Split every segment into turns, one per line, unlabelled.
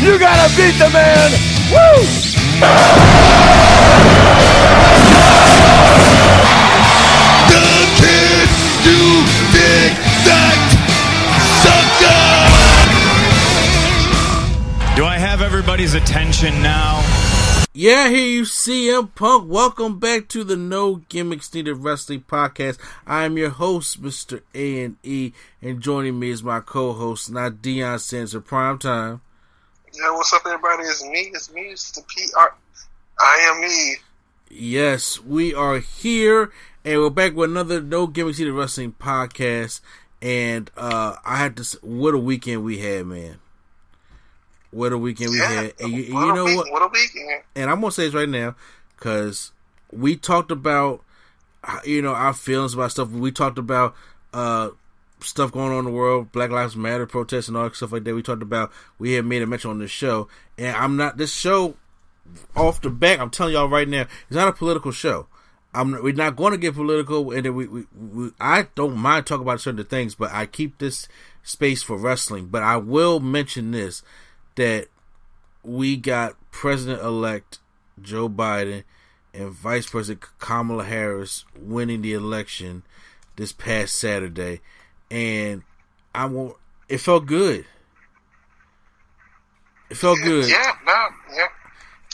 you gotta beat the man. Woo! The kid, you dig that sucker?
Do I have everybody's attention now?
Yeah, here you CM Punk. Welcome back to the No Gimmicks Needed Wrestling Podcast. I am your host, Mr. A and E, and joining me is my co-host, not Deion Sanders of Prime Time.
Yeah, what's up, everybody? It's me. It's me. It's the PR. I am me.
Yes, we are here, and we're back with another No Gimmicks Needed Wrestling Podcast. And uh I had to. What a weekend we had, man! What a weekend we
Yeah.
had, and you, and you know
week,
what?
What a weekend.
and I'm gonna say this right now because we talked about uh, you know our feelings about stuff. We talked about uh stuff going on in the world, Black Lives Matter protests and all that stuff like that. We talked about we had made a mention on this show, and I'm not this show off the back. I'm telling y'all right now, it's not a political show. I'm we're not going to get political, and we, we, we I don't mind talking about certain things, but I keep this space for wrestling. But I will mention this that we got President elect Joe Biden and Vice President Kamala Harris winning the election this past Saturday, and I won't. It felt good. It felt good.
Yeah, no, yeah.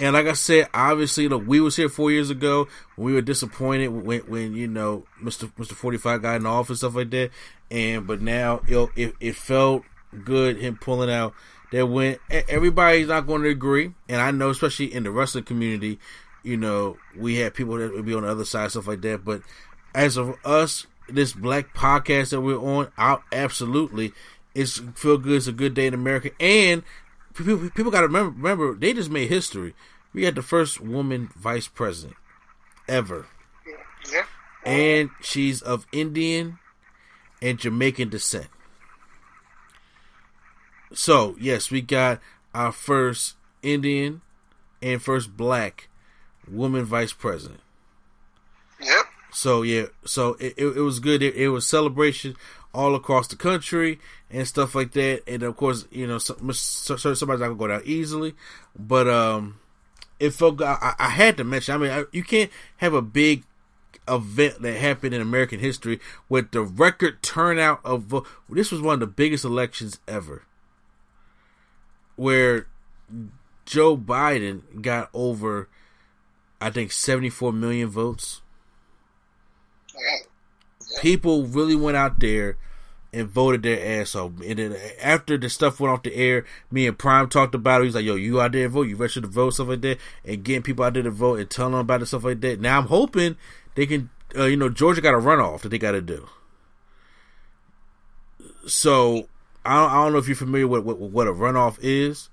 And like I said, obviously, look, we was here four years ago when we were disappointed when, when you know Mister Mister Forty Five got in the office stuff like that. And but now, know, it it felt good him pulling out that when everybody's not going to agree, and I know especially in the wrestling community, you know, we have people that would be on the other side stuff like that. But as of us, this black podcast that we're on, out absolutely, it's feel good. It's a good day in America, and people, people got to remember, remember they just made history. We had the first woman vice president ever,
Yeah.
and she's of Indian and Jamaican descent. So yes, we got our first Indian and first black woman vice president. So yeah, so it, it, it was good. It, it was celebration all across the country and stuff like that. And of course, you know, so, so somebody's not gonna go down easily, but um, it felt. I, I had to mention. I mean, I, you can't have a big event that happened in American history with the record turnout of vote. This was one of the biggest elections ever, where Joe Biden got over, I think, seventy four million votes. People really went out there and voted their ass off. And then after the stuff went off the air, me and Prime talked about it. He's like, "Yo, you out there and vote? You registered to vote, stuff like that, and getting people out there to vote and telling them about it, stuff like that." Now I'm hoping they can. Uh, you know, Georgia got a runoff that they got to do. So I don't, I don't know if you're familiar with, with what a runoff is,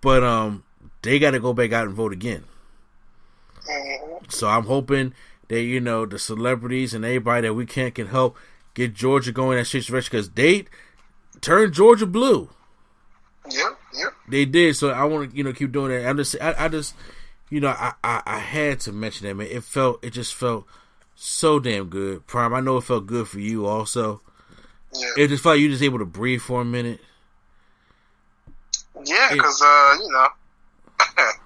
but um, they got to go back out and vote again.
Mhm.
So I'm hoping that you know the celebrities and everybody that we can't can help get Georgia going that shit's direction because they turned Georgia blue.
Yeah, Yep.
They did. So I want to you know keep doing that. I'm just I, I just you know I, I I had to mention that man. It felt it just felt so damn good. Prime. I know it felt good for you also.
Yeah.
It just felt like you just able to breathe for a minute.
Yeah, because uh, you know.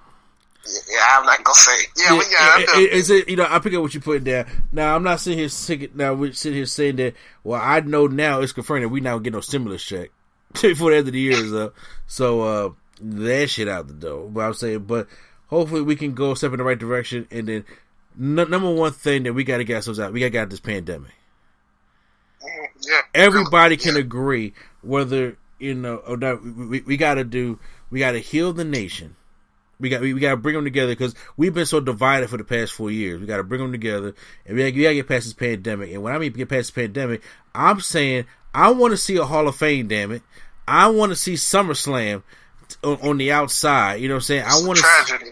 yeah, I'm not gonna say. Yeah,
Yeah,
yeah,
it- it- it's a, you know I pick up what you put down. Now I'm not sitting here sitting now we're sitting here saying that. Well, I know now it's confirmed that we not get no stimulus check before the end of the year is up. So uh that shit out the door. But I'm saying, but hopefully we can go a step in the right direction. And then n- number one thing that we got to get ourselves out, we got to get out this pandemic.
Mhm, Yeah.
Everybody can
Yeah.
agree whether you know or not. We, we got to do. We got to heal the nation. We got we, we got to bring them together because we've been so divided for the past four years. We got to bring them together, and we got, we got to get past this pandemic. And when I mean get past this pandemic, I'm saying I want to see a Hall of Fame. Damn it, I want to see SummerSlam on, on the outside. You know what I'm saying? I want to.
tragedy.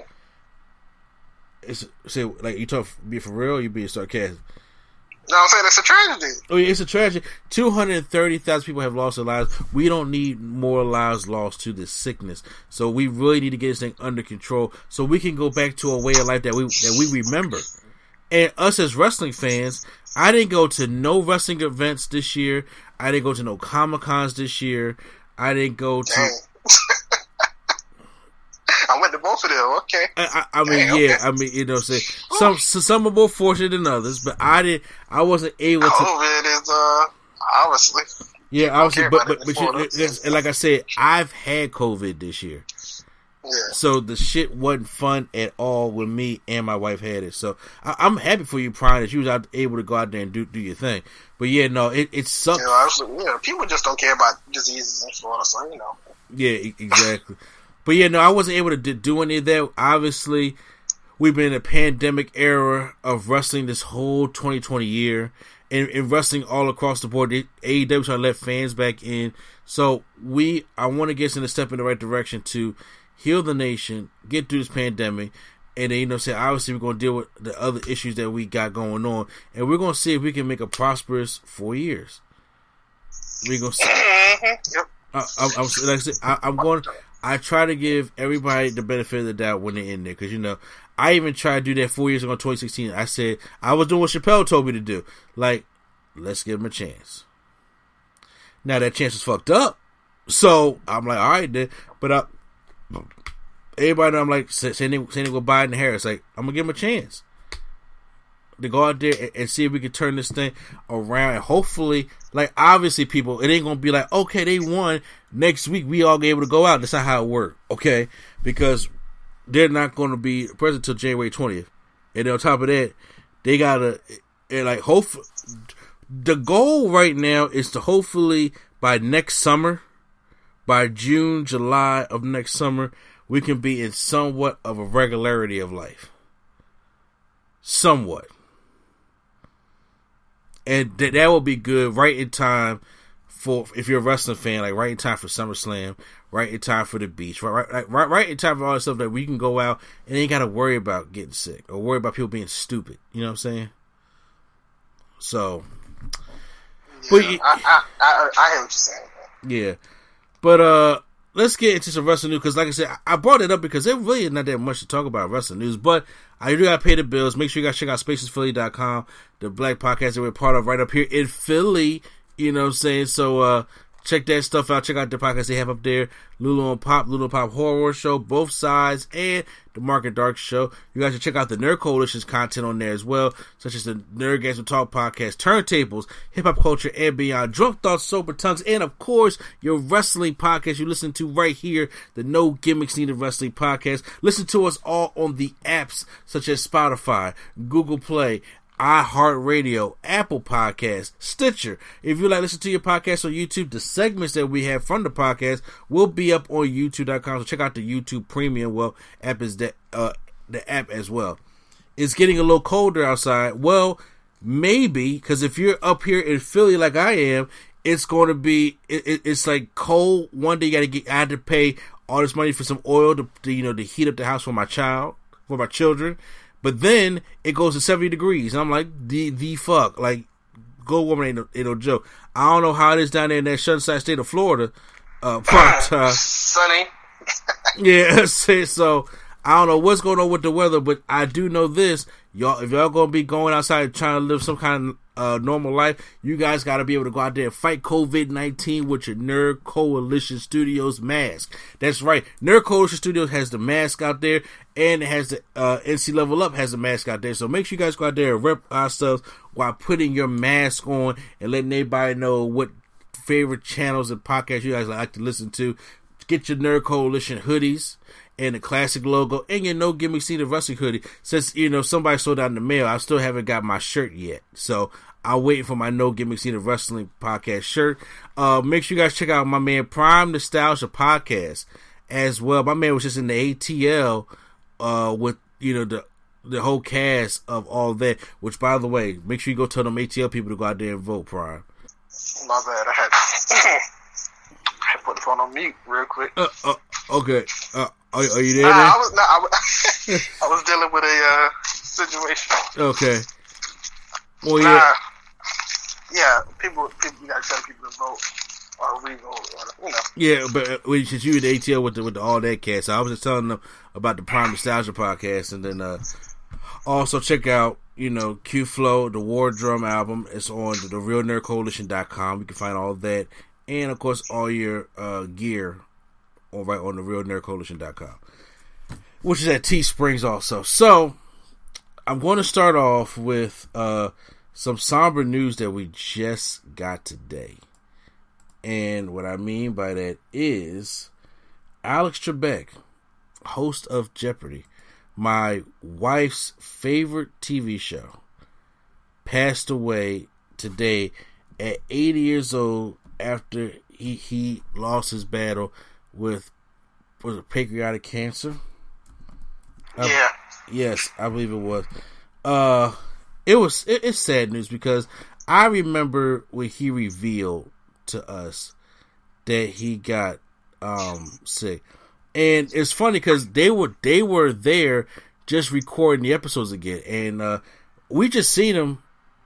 It's say like you talk be for real. You being sarcastic.
No, I'm saying it's a tragedy.
Oh, yeah, it's a tragedy. Two hundred thirty thousand people have lost their lives. We don't need more lives lost to this sickness. So we really need to get this thing under control, so we can go back to a way of life that we that we remember. And us as wrestling fans, I didn't go to no wrestling events this year. I didn't go to no comic cons this year. I didn't go to.
I went to both of them. Okay.
I, I I mean, yeah,
okay.
I mean, you know, say some so some are more fortunate than others, but I didn't. I wasn't able to.
COVID is uh obviously.
Yeah, obviously, but but, but you, like I said, I've had COVID this year,
Yeah.
so the shit wasn't fun at all when me and my wife had it. So I, I'm happy for you, Brian, that you was out, able to go out there and do do your thing. But yeah, no, it it sucks.
You know, people just don't care about diseases and Florida, so you know.
Yeah, exactly. But yeah, no, I wasn't able to do, any of that. Obviously, we've been in a pandemic era of wrestling this whole 2020 year, and, and wrestling all across the board. The AEW trying to let fans back in, so we I want to get us in a step in the right direction to heal the nation, get through this pandemic. And then, you know, say obviously we're gonna deal with the other issues that we got going on, and we're gonna see if we can make a prosperous four years. We're gonna see.
Mhm, Yep.
I, I'm, I'm, like I said, I, I'm going. I try to give everybody the benefit of the doubt when they're in there because you know I even tried to do that four years ago, in 2016. I said I was doing what Chappelle told me to do. Like, let's give him a chance. Now that chance is fucked up, so I'm like, all right then. But uh, everybody, I'm like saying sending sending with Biden and Harris. Like, I'm gonna give him a chance to go out there and, and see if we can turn this thing around. And hopefully like obviously people it ain't gonna be like okay they won. Next week we all be able to go out. That's not how it works okay? Because they're not gonna be present till January 20th and on top of that they gotta and like hope the goal right now is to hopefully by next summer by June July of next summer we can be in somewhat of a regularity of life. Somewhat and th- that will be good right in time for if you're a wrestling fan, like right in time for SummerSlam, right in time for the beach, right, right, right, right, in time for all the stuff that we can go out and ain't got to worry about getting sick or worry about people being stupid. You know what I'm saying? So, But
Yeah,
you-
I, I, I, I hear what you're saying.
yeah, but uh, let's get into some wrestling news because, like I said, I brought it up because there really is not that much to talk about wrestling news. But I do got to pay the bills. Make sure you guys check out spacesphilly.com, the black podcast that we're part of right up here in Philly. You know what I'm saying? So uh, check that stuff out. Check out the podcast they have up there. Lulu and Pop, Lulu and Pop Horror Show, both sides, and the Market Dark Show. You guys should check out the Nerd Coalition's content on there as well, such as the Nerd Games and Talk podcast, Turntables, Hip Hop Culture and Beyond, Drunk Thoughts, Sober Tongues, and of course, your wrestling podcast you listen to right here, the No Gimmicks Needed Wrestling Podcast. Listen to us all on the apps such as Spotify, Google Play, iHeartRadio, Apple Podcasts, Stitcher. If you like listen to your podcast on YouTube, the segments that we have from the podcast will be up on YouTube.com. So check out the YouTube Premium. Well, app is the uh, the app as well. It's getting a little colder outside. Well, maybe because if you're up here in Philly like I am, it's going to be it, it's like cold. One day you got to get. I had to pay all this money for some oil to, to you know to heat up the house for my child for my children. But then it goes to 70 degrees. And I'm like, the the fuck? Like, go woman ain't no, ain't no joke. I don't know how it is down there in that sunshine state of Florida. Uh, but, uh,
Sunny.
yeah, so. I don't know what's going on with the weather, but I do know this. Y'all, if y'all gonna be going outside trying to live some kind of uh, normal life, you guys got to be able to go out there and fight COVID nineteen with your Nerd Coalition Studios mask. That's right, Nerd Coalition Studios has the mask out there, and it has the uh, NC Level Up has the mask out there. So make sure you guys go out there and rep ourselves while putting your mask on and letting everybody know what favorite channels and podcasts you guys like to listen to. Get your Nerd Coalition hoodies and the classic logo and your no gimmick of wrestling hoodie. Since you know somebody sold out in the mail, I still haven't got my shirt yet. So I'm waiting for my no gimmick of wrestling podcast shirt. Uh, make sure you guys check out my man Prime Nostalgia podcast as well. My man was just in the ATL uh, with you know the the whole cast of all that. Which, by the way, make sure you go tell them ATL people to go out there and vote. Prime.
My bad. I had, I put the phone on mute real quick.
Uh, uh, okay. Uh, are, are you there?
Nah? I was not. I was, I was dealing with a uh, situation.
Okay. Well,
Nah.
yeah.
Yeah, people, people, you gotta tell people to vote or re-vote, or, you know.
Yeah, but uh, since you at ATL with the, with the, all that cast, I was just telling them about the Prime Nostalgia podcast, and then uh, also check out you know Q Flow, the War Drum album. It's on the, the RealNerdCoalition.com. You can find all that, and of course all your uh, gear on right on the RealNerdCoalition.com, which is at T Springs also. So I'm going to start off with uh, some somber news that we just got today. And what I mean by that is Alex Trebek, host of Jeopardy, my wife's favorite TV show, passed away today at 80 years old after he, he lost his battle with was it pancreatic cancer? Uh,
yeah.
Yes, I believe it was. Uh, it was. It, it's sad news because I remember when he revealed to us that he got um sick, and it's funny because they were they were there just recording the episodes again, and uh we just seen him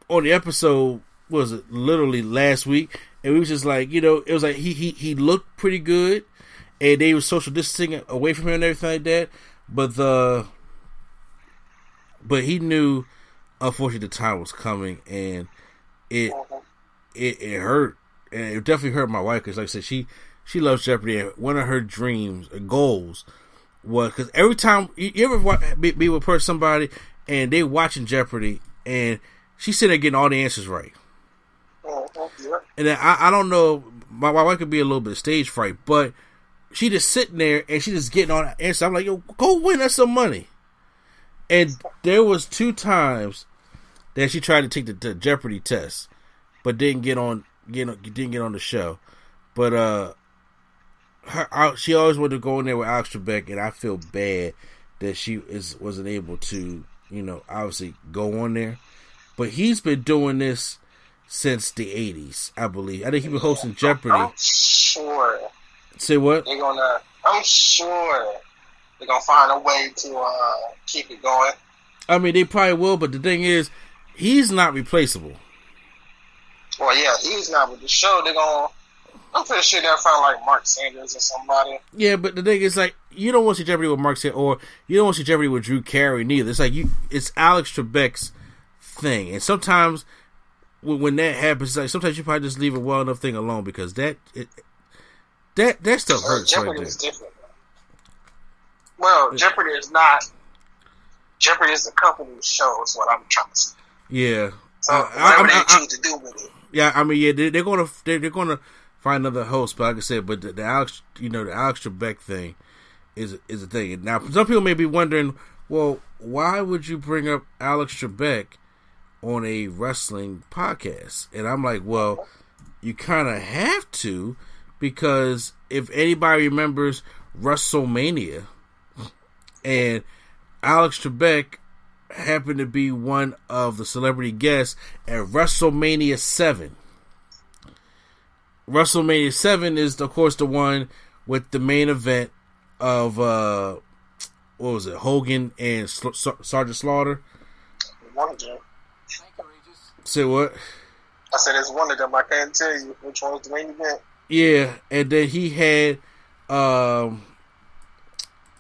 on the episode. Was it literally last week? And we was just like, you know, it was like he he he looked pretty good, and they were social distancing away from him and everything like that. But the but he knew unfortunately the time was coming and it it, it hurt and it definitely hurt my wife because like I said she she loves Jeopardy and one of her dreams or goals was because every time you, you ever wa- be, be with per- somebody and they watching Jeopardy and she's sitting there getting all the answers right
Mhm,
and then I, I don't know my, my wife could be a little bit stage fright but she just sitting there and she just getting on the answers I'm like yo go win us some money and there was two times that she tried to take the, the Jeopardy test, but didn't get on get on- didn't get on the show. But uh, her I, she always wanted to go in there with Alex Trebek, and I feel bad that she is wasn't able to you know obviously go on there. But he's been doing this since the '80s, I believe. I think he been hosting Jeopardy.
I'm sure
Say what?
they're gonna. I'm sure they're gonna find a way to uh, keep it going.
I mean, they probably will, but the thing is, he's not replaceable.
Well, yeah, he's not with the show. They're gonna. I'm pretty sure they'll find like Mark Sanders or somebody.
Yeah, but the thing is, like, you don't want to see Jeopardy with Mark Saint, or you don't want to see Jeopardy with Drew Carey neither. It's like you, it's Alex Trebek's thing, and sometimes when, when that happens, like sometimes you probably just leave a well enough thing alone because that it, that that stuff hurts right
Jeopardy is different. Well, Jeopardy is not. Jeopardy is a company show. Is what I'm trying to say.
Yeah,
So
Uh, I-
whatever
I-
they choose to do with it.
yeah. I mean, yeah, they, they're gonna they're, they're gonna find another host, but like I said, but the, the Alex, you know, the Alex Trebek thing is is a thing. Now, some people may be wondering, well, why would you bring up Alex Trebek on a wrestling podcast? And I'm like, well, you kind of have to because if anybody remembers WrestleMania and Alex Trebek happened to be one of the celebrity guests at WrestleMania 7. WrestleMania 7 is, of course, the one with the main event of, uh, what was it, Hogan and Sl- Sar- Sergeant Slaughter.
One of them.
Say what?
I said it's one of them. I can't tell you which one was the main event.
Yeah, and then he had, um,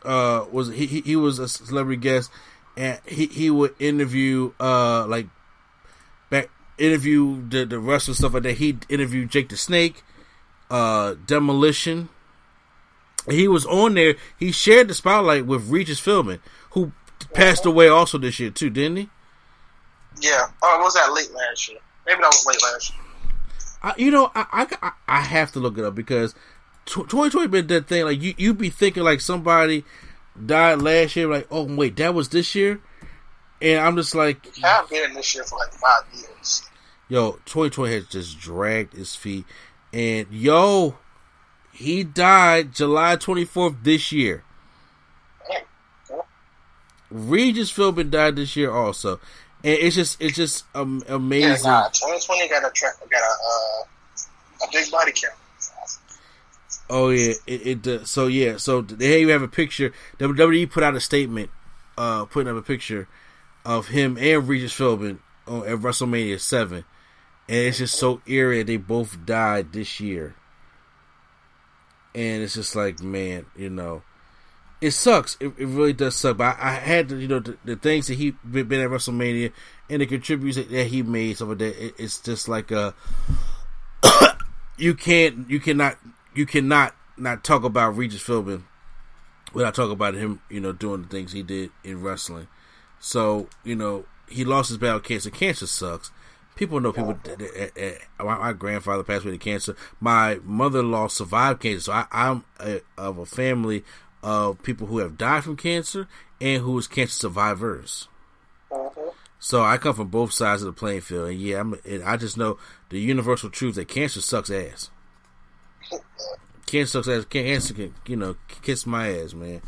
uh, was he? He, was a celebrity guest, and he he would interview, uh, like back interview the the wrestler stuff like that. He interviewed Jake the Snake, uh, Demolition. He was on there. He shared the spotlight with Regis Philbin, who passed away also this year too, didn't he?
Yeah. Oh, was that late last year. Maybe that was late last year.
I, you know, I, I I have to look it up because 2020 been that thing. Like you, you be thinking like somebody died last year. Like, oh wait, that was this year, and I'm just like,
I've been in this year for like five years.
yo, 2020 has just dragged his feet, and yo, he died July 24th this year. Regis Philbin died this year also, and it's just it's just um,
Yeah,
amazing.
nah, 2020 got a tra- got a uh, a big body count.
Oh yeah, it, it uh, so yeah, so they even have a picture. WWE put out a statement, uh, putting up a picture of him and Regis Philbin on at WrestleMania Seven, and it's just so eerie. that They both died this year, and it's just like, man, you know, it sucks. It, it really does suck. But I, I had to, you know, the, the things that he been at WrestleMania and the contributes that, he made, of that. It, it's just like a you can't, you cannot, you cannot not talk about Regis Philbin without talking about him, you know, doing the things he did in wrestling. So, you know, he lost his battle cancer. Cancer sucks. People know people. Uh, uh, my, grandfather passed away to cancer. My mother-in-law survived cancer. So I, I'm a, of a family of people who have died from cancer and who is cancer survivors. So I come from both sides of the playing field, and yeah, I'm, and I just know the universal truth that cancer sucks ass. Cancer sucks ass. Cancer can, you know, kiss my ass, man.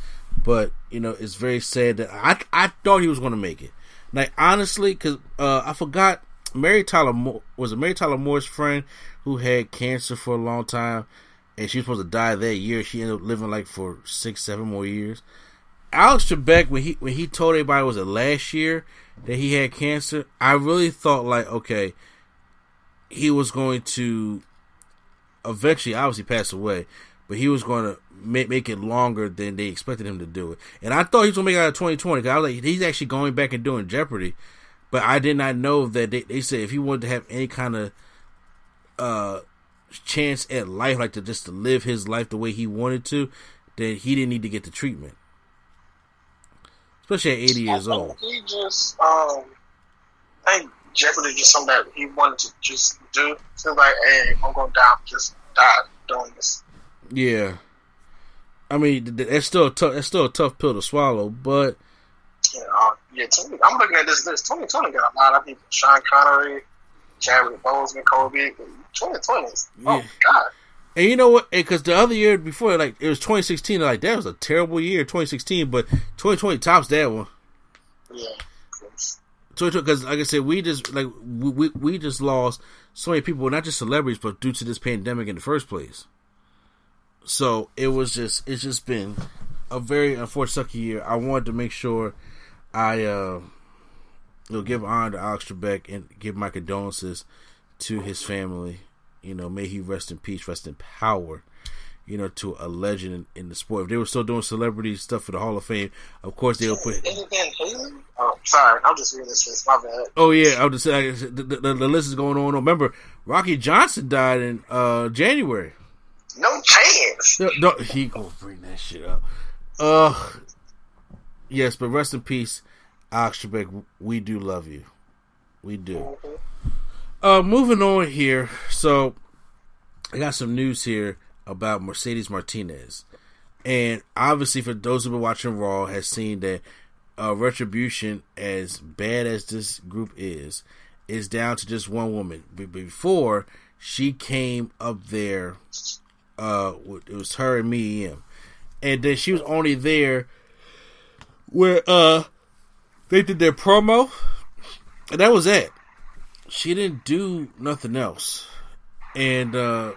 But you know, it's very sad that I I thought he was going to make it. Like honestly, because uh, I forgot Mary Tyler Moore was it Mary Tyler Moore's friend who had cancer for a long time, and she was supposed to die that year. She ended up living like for six, seven more years. Alex Trebek, when he when he told everybody it was it last year that he had cancer, I really thought like, okay, he was going to eventually obviously pass away, but he was going to make, make it longer than they expected him to do it. And I thought he was going to make it out of 2020. 'cause I was like, he's actually going back and doing Jeopardy, but I did not know that they, they said if he wanted to have any kind of uh chance at life, like to just to live his life the way he wanted to, then he didn't need to get the treatment. Especially at 80 years old.
He just, um, I think Jeopardy just something that he wanted to just do. Feel like, hey, I'm gonna die, just die doing this.
Yeah. I mean, th- th- that's still a tough. That's still a tough pill to swallow. But
You know, yeah. 20, I'm looking at this list. 2020 got a lot of people: Sean Connery, Chadwick Boseman, Kobe. 2020, is- oh
Yeah.
god,
and you know what? Because the other year before, like it was 2016. Like that was a terrible year, 2016. But 2020 tops that one.
yeah.
2020 because, like I said, we just like we, we we just lost so many people, not just celebrities, but due to this pandemic in the first place. So it was just it's just been a very unfortunate year. I wanted to make sure I uh you know, give honor to Alex Trebek and give my condolences to his family. You know, may he rest in peace, rest in power. You know, to a legend in, in the sport. If they were still doing celebrity stuff for the Hall of Fame, of course put.
It Van Halen? Oh, sorry, I'm just reading this. My bad.
Oh yeah, I was just saying the, the, the list is going on. Remember, Rocky Johnson died in uh January.
No chance.
No, no, he gonna bring that shit up. Uh, yes, but rest in peace, Alex We do love you. We do. Uh, moving on here. So, I got some news here about Mercedes Martinez, and obviously, for those who've been watching Raw, has seen that uh, Retribution, as bad as this group is, is down to just one woman. Be- Before she came up there, uh, it was her and me and and then she was only there where uh they did their promo, and that was it. She didn't do nothing else, and uh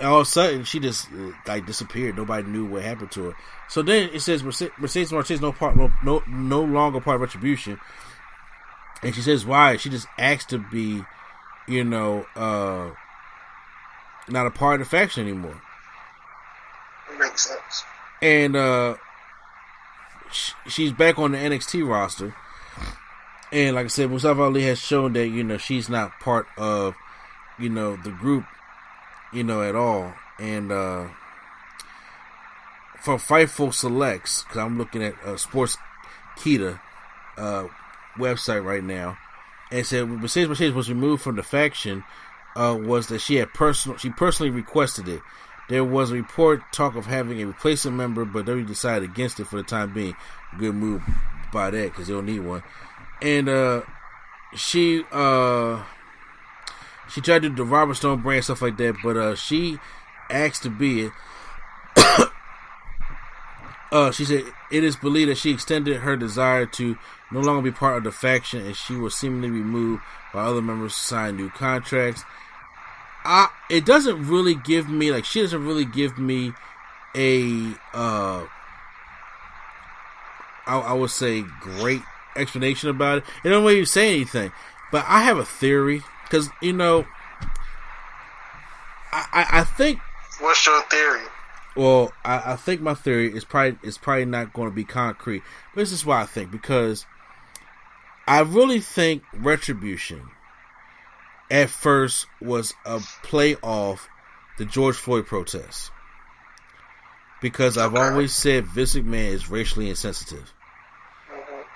all of a sudden she just like disappeared. Nobody knew what happened to her. So then it says Mercedes Martinez no part no no no longer part of Retribution, and she says why? She just asked to be, you know, uh not a part of the faction anymore.
Makes sense.
and uh she's back on the NXT roster. And like I said, Mustafa Ali has shown that you know she's not part of you know the group, you know at all. And uh for Fightful Selects, because I'm looking at uh, Sports Kita uh, website right now, and said Mercedes Mercedes was removed from the faction uh, was that she had personal she personally requested it There was a report talk of having a replacement member, but they decided against it for the time being. Good move by that because they don't need one. And uh, she uh, she tried to do the Robert Stone brand stuff like that, but uh, she asked to be it. uh, she said it is believed that she extended her desire to no longer be part of the faction, and she was seemingly removed while other members signed new contracts. I, it doesn't really give me like she doesn't really give me a uh I, I would say great explanation about it. It don't really say anything, but I have a theory because you know I, I, I think
What's your theory?
well, I, I think my theory is probably is probably not going to be concrete. But this is why I think because I really think Retribution at first was a play off the George Floyd protests. Because I've always said Vince McMahon is racially insensitive.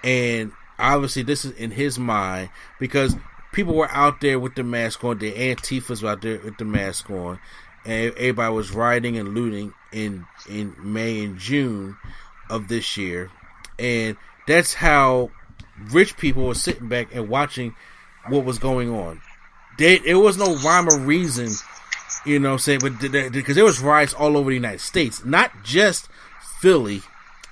And obviously this is in his mind because people were out there with the mask on, the Antifas out there with the mask on, and everybody was rioting and looting in in May and June of this year. And that's how rich people were sitting back and watching what was going on. They, it was no rhyme or reason, you know, what I'm saying, but because there was riots all over the United States, not just Philly.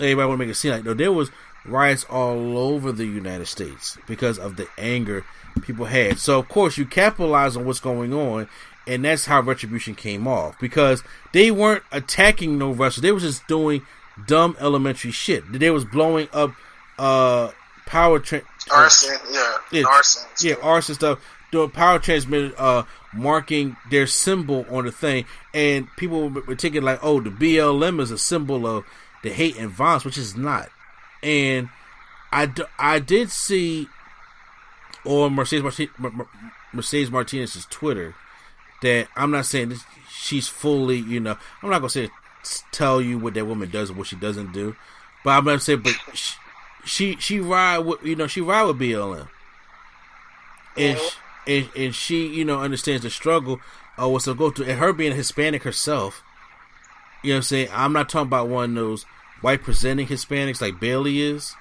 Everybody want to make it seem like no, there was riots all over the United States because of the anger people had. So of course you capitalize on what's going on, and that's how Retribution came off because they weren't attacking no wrestlers; they was just doing dumb elementary shit. They was blowing up uh power tra-
Arson, yeah,
yeah,
arson.
yeah, arson stuff. Doing power transmitter, uh, marking their symbol on the thing, and people were taking like, oh, the BLM is a symbol of the hate and violence, which is not. And I, d- I did see on Mercedes Marti- Mer- Mer- Mercedes Martinez's Twitter that I'm not saying this, she's fully, you know, I'm not gonna say tell you what that woman does and what she doesn't do, but I'm gonna say, but she she, she ride with you know she ride with BLM, and sh and, and she you know understands the struggle of what's to go through, and her being Hispanic herself, you know what I'm saying. I'm not talking about one of those white presenting Hispanics like Bayley is.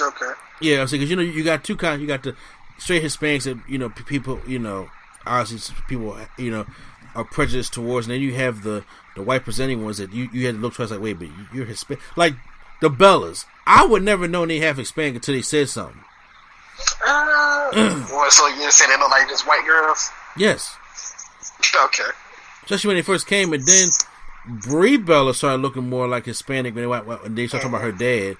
Okay.
Yeah, I'm saying because you know you got two kinds. You got the straight Hispanics that you know people you know obviously people you know are prejudiced towards, and then you have the the white presenting ones that you you had to look twice like wait, but you're Hispanic like the Bellas. I would never know they have Hispanic until they said something.
Uh, well, so you saying they look like just white girls?
Yes,
Okay.
especially when they first came, and then Brie Bella started looking more like Hispanic when they, when they started talking about her dad.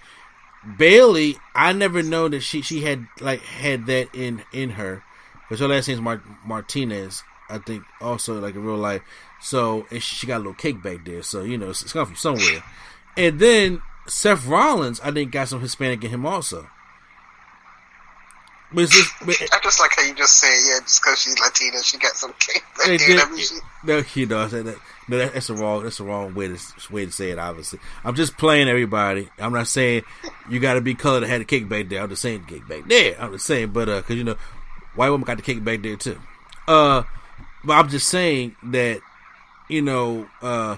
Bayley, I never know that she she had like had that in in her, because her last name's Mar- Martinez. I think also like in real life. So and she got a little cake back there. So you know it's, it's come from somewhere. And then Seth Rollins, I think got some Hispanic in him also. But it's just, but,
I just like how you just say, yeah, just because she's Latina, she got some cake.
It
there.
did-
That means she-
no, you know, I said that, no, that, that's the wrong, that's the wrong way to way to say it. Obviously, I'm just playing everybody. I'm not saying you got to be colored to have the cake back there. I'm just saying cake back there. I'm just saying, but uh, because you know, white woman got the cake back there too. Uh, but I'm just saying that, you know, uh,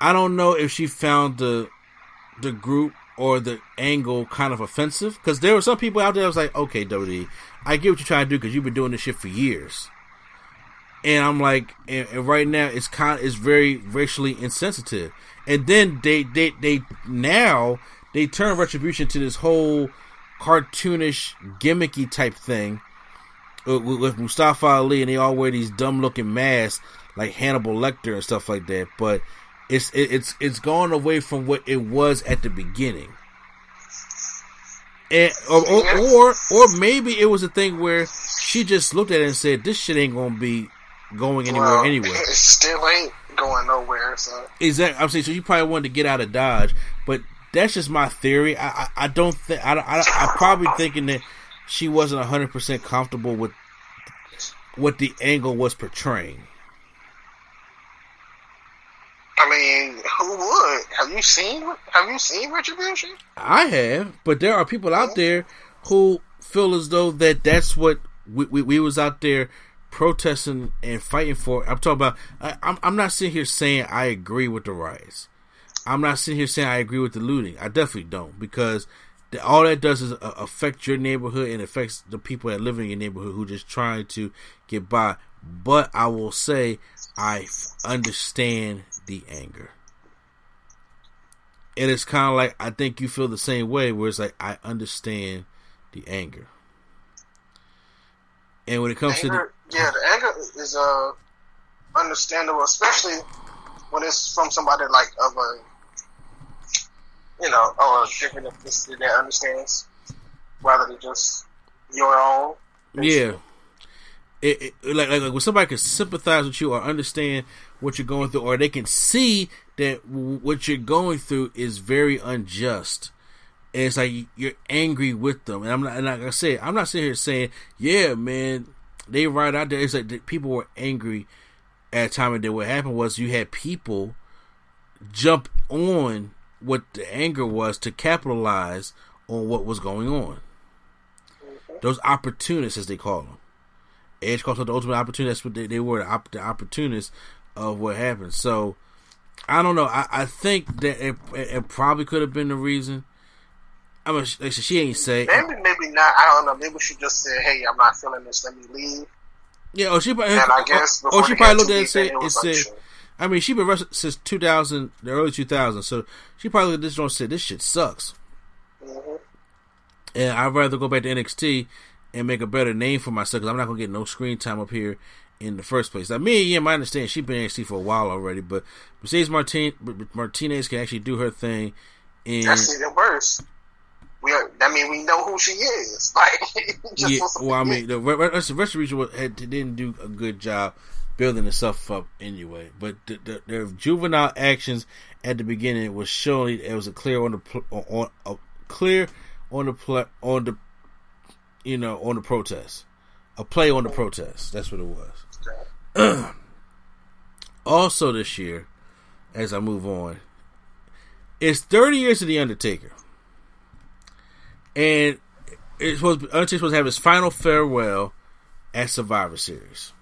I don't know if she found the the group or the angle kind of offensive because there were some people out there that was like, okay, WWE, I get what you're trying to do because you've been doing this shit for years and I'm like, and, and right now it's kind, of, it's very racially insensitive. And then they, they, they now they turn retribution to this whole cartoonish, gimmicky type thing with- with Mustafa Ali, and they all wear these dumb looking masks like Hannibal Lecter and stuff like that. But it's it, it's it's gone away from what it was at the beginning. And, or, or, or or maybe it was a thing where she just looked at it and said, "This shit ain't gonna be going anywhere
well,
anyway."
It still ain't going nowhere. So
Exactly. I'm saying so. You probably wanted to get out of Dodge, but that's just my theory. I I, I don't think I I I'm probably thinking that she wasn't 100 percent comfortable with what the angle was portraying.
I mean, who would? Have you seen? Have you seen Retribution?
I have, but there are people out there who feel as though that that's what we, we, we was out there protesting and fighting for. I'm talking about. I, I'm I'm not sitting here saying I agree with the riots. I'm not sitting here saying I agree with the looting. I definitely don't because the, all that does is uh, affect your neighborhood and affects the people that live in your neighborhood who just trying to get by. But I will say I understand the anger. And it's kind of like I think you feel the same way, where it's like I understand the anger. And when it comes
anger,
to
yeah, the anger is uh understandable, especially when it's from somebody like of a you know or a different ethnicity that understands rather than just your own.
the yeah, it, it, like, like like when somebody can sympathize with you or understand what you're going through, or they can see that what you're going through is very unjust. And it's like you're angry with them, and I'm not. And like I said, I'm not sitting here saying, "Yeah, man, they right out there." It's like the people were angry at a time, and then what happened was you had people jump on what the anger was to capitalize on what was going on. Those opportunists, as they call them, Edge calls the ultimate opportunist. That's what they, they were, the, op- the opportunists of what happened. So I don't know. I, I think that it, it probably could have been the reason. I mean, she, she ain't say.
Maybe, maybe not. I don't know. Maybe she just said, "Hey, I'm not feeling this. Let me leave."
Yeah, Oh, she probably,
And I guess
or, or she probably looked at it and said,
it
said. I mean, she been wrestling since 2000, the early 2000s, so she probably looked at this joint and said, this shit sucks.
Mhm.
And I'd rather go back to NXT and make a better name for myself because I'm not going to get no screen time up here in the first place. Now, Mia Yim, I understand she's been in NXT for a while already, but Mercedes Martin, Martinez can actually do her thing. And
That's even worse. We are, I mean, we know who she is. Like, just
yeah, well, I mean, the re- re- the rest of region had, didn't do a good job building the stuff up anyway. But the, the, their juvenile actions at the beginning was showing it was a clear on the pl- on a clear on the pl- on the you know on the protest, a play on the protest. That's what it was. also, this year, as I move on, it's 30 years of the Undertaker and it's supposed Undertaker's supposed to have his final farewell at Survivor Series.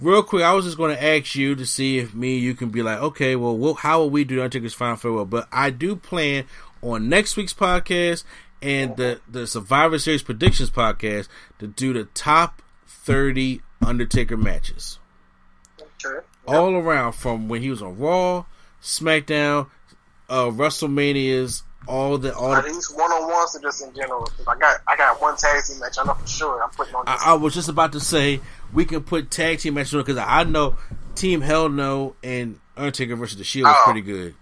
Real quick, I was just going to ask you to see if me you can be like, okay, well, we'll how will we do Undertaker's final farewell? But I do plan on next week's podcast and the the Survivor Series predictions podcast to do the top thirty Undertaker matches
Okay.
all around from when he was on Raw, SmackDown, uh, WrestleManias, all the all
Are
the
these one on ones or just in general. I got I got one tag team match. I know for sure I'm putting on this.
I, I was just about to say we can put tag team matches on because I know Team Hell No and Undertaker versus the Shield was
Oh.
pretty good.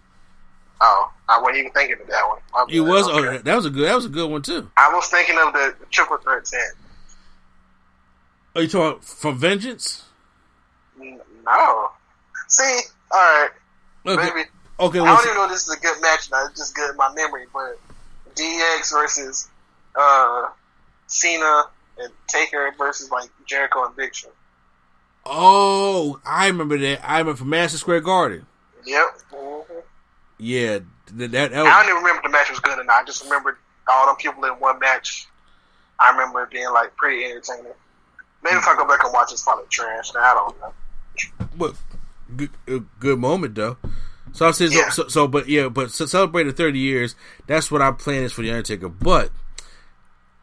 Oh, I wasn't even thinking of that one. My
It was
Okay.
oh, that was a good that was a good one too.
I was thinking of the, the triple threat tag.
Are you talking from Vengeance?
No. See, all right,
Okay,
maybe.
okay.
I don't even know if this is a good match now. It's just good in my memory. But DX versus uh, Cena and Taker versus like Jericho and Big Show.
oh, I remember that. I remember from Madison Square Garden.
Yep. hmm
Yeah, that that, that
I don't even remember the match was good or not. I just remember all them people in one match. I remember it being like pretty entertaining. Maybe if I go back and watch, it's probably trash. Now I don't know.
But good, uh, good moment though. So I said,
Yeah.
so, so, so, but yeah, but to celebrate the thirty years, that's what our plan is for the Undertaker. But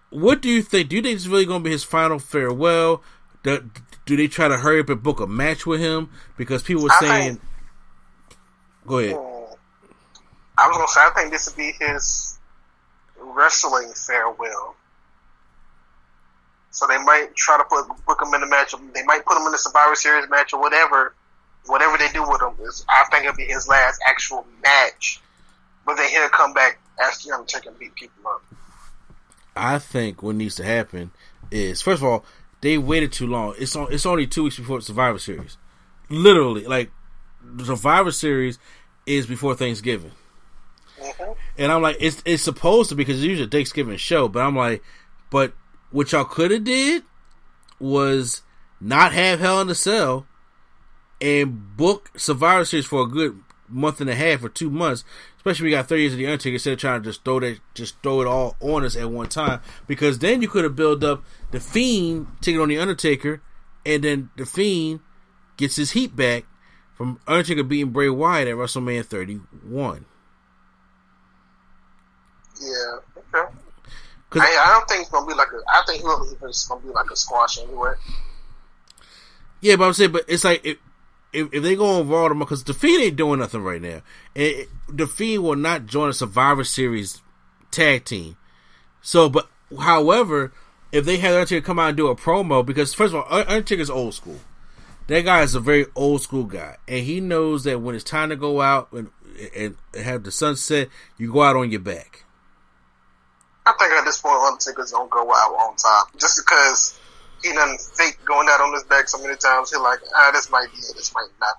what do you think? Do you think it's really going to be his final farewell? Do, do they try to hurry up and book a match with him because people were saying?
think-
Go ahead.
Hmm. I was gonna say I think this would be his wrestling farewell. So they might try to put book him in a match. They might put him in a Survivor Series match or whatever. Whatever they do with him is, I think it'll be his last actual match. But then he'll come back as the Undertaker and beat people up.
I think what needs to happen is first of all they waited too long. It's on. It's only two weeks before Survivor Series. Literally, like Survivor Series is before Thanksgiving.
Mhm.
And I'm like, it's it's supposed to be because it's usually a Thanksgiving show, but I'm like, but what y'all could have did was not have Hell in a Cell and book Survivor Series for a good month and a half or two months. Especially we got thirty years of the Undertaker instead of trying to just throw that just throw it all on us at one time. Because then you could have built up the Fiend taking on the Undertaker and then the Fiend gets his heat back from Undertaker beating Bray Wyatt at WrestleMania 31.
Yeah. Okay. I, I don't think it's gonna be like a. I think it's gonna be like a squash anyway.
Yeah, but I'm saying, but it's like if if, if they go on Raw tomorrow, because the Fiend ain't doing nothing right now, and the Fiend will not join a Survivor Series tag team. So, but however, if they had Undertaker come out and do a promo, because first of all, Undertaker's old school. That guy is a very old school guy, and he knows that when it's time to go out and and have the sunset, you go out on your back.
I think at this point, Undertaker's gonna go out on top, just because he done fake going out on his back so many times. He like, ah, this might be it, this might not.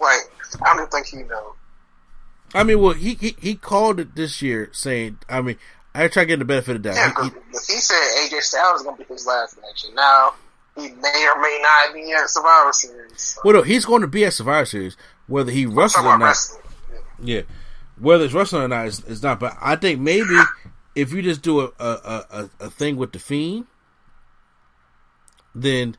Like, I don't think he knows.
I mean, well, he, he he called it this year, saying, I mean, I try to get the benefit of that.
Yeah, he, he, he said AJ Styles is gonna be his last match, and now he may or may not be at Survivor Series. So.
Well, no, he's going to be at Survivor Series, whether he wrestles or not. Yeah. yeah. whether it's wrestling or not it's, is not. But I think maybe if you just do a a, a, a thing with the Fiend, then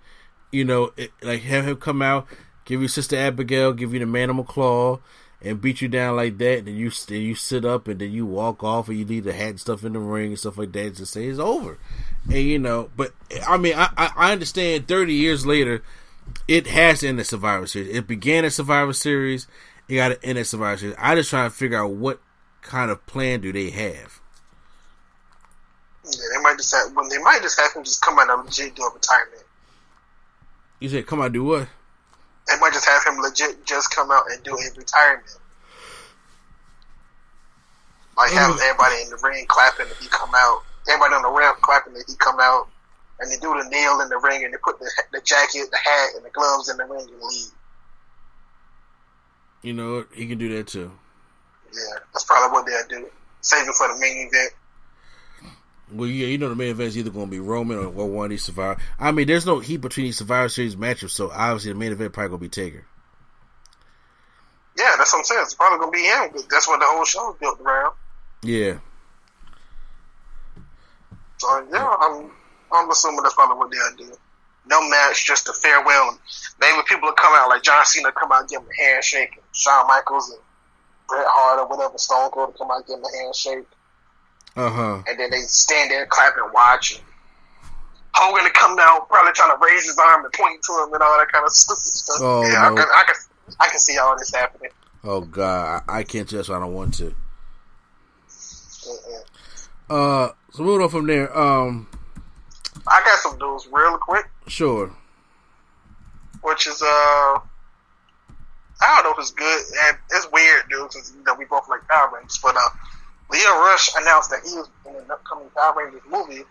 you know, it, like have him come out, give you Sister Abigail, give you the Mandible Claw, and beat you down like that. And then you then you sit up and then you walk off, and you leave the hat and stuff in the ring and stuff like that. Just say it's over, and you know. But I mean, I I understand. Thirty years later, it has to end the Survivor Series. It began at Survivor Series. It got to end at Survivor Series. I just trying to figure out what kind of plan do they have.
Yeah, they might just have. Well, they might just have him just come out and legit do a retirement.
You said come out do what?
They might just have him legit just come out and do his retirement. Like have everybody in the ring clapping if he come out. Everybody on the ramp clapping if he come out. And they do the nail in the ring and they put the, the jacket, the hat, and the gloves in the ring and leave.
You know, he can do that too.
Yeah, that's probably what they'll do. Save it for the main event.
Well, yeah, you know the main event is either going to be Roman or, or one of these Survivor. I mean, there's no heat between these Survivor Series matches, so obviously the main event probably going to be Taker.
Yeah, that's what I'm saying. It's probably going to be him. That's what the whole show is built around.
Yeah.
So yeah, I'm I'm assuming that's probably what they'll do. No match, just a farewell. Maybe people will come out like John Cena come out and give him a handshake, and Shawn Michaels and Bret Hart or whatever Stone Cold come out and give him a handshake.
Uh huh.
And then they stand there, clap and watch. And Hogan to come down, probably trying to raise his arm and point to him and all that kind of stuff.
Oh,
yeah,
no.
I, can, I can, I can see all this happening.
Oh God, I, can't just. I don't want to. Uh, so moving on from there. Um,
I got some news real quick.
Sure.
Which is uh, I don't know if it's good. And it's weird, dude, because you know we both like Power Rangers, but uh, Lio Rush announced that he was in an upcoming Power Rangers movie,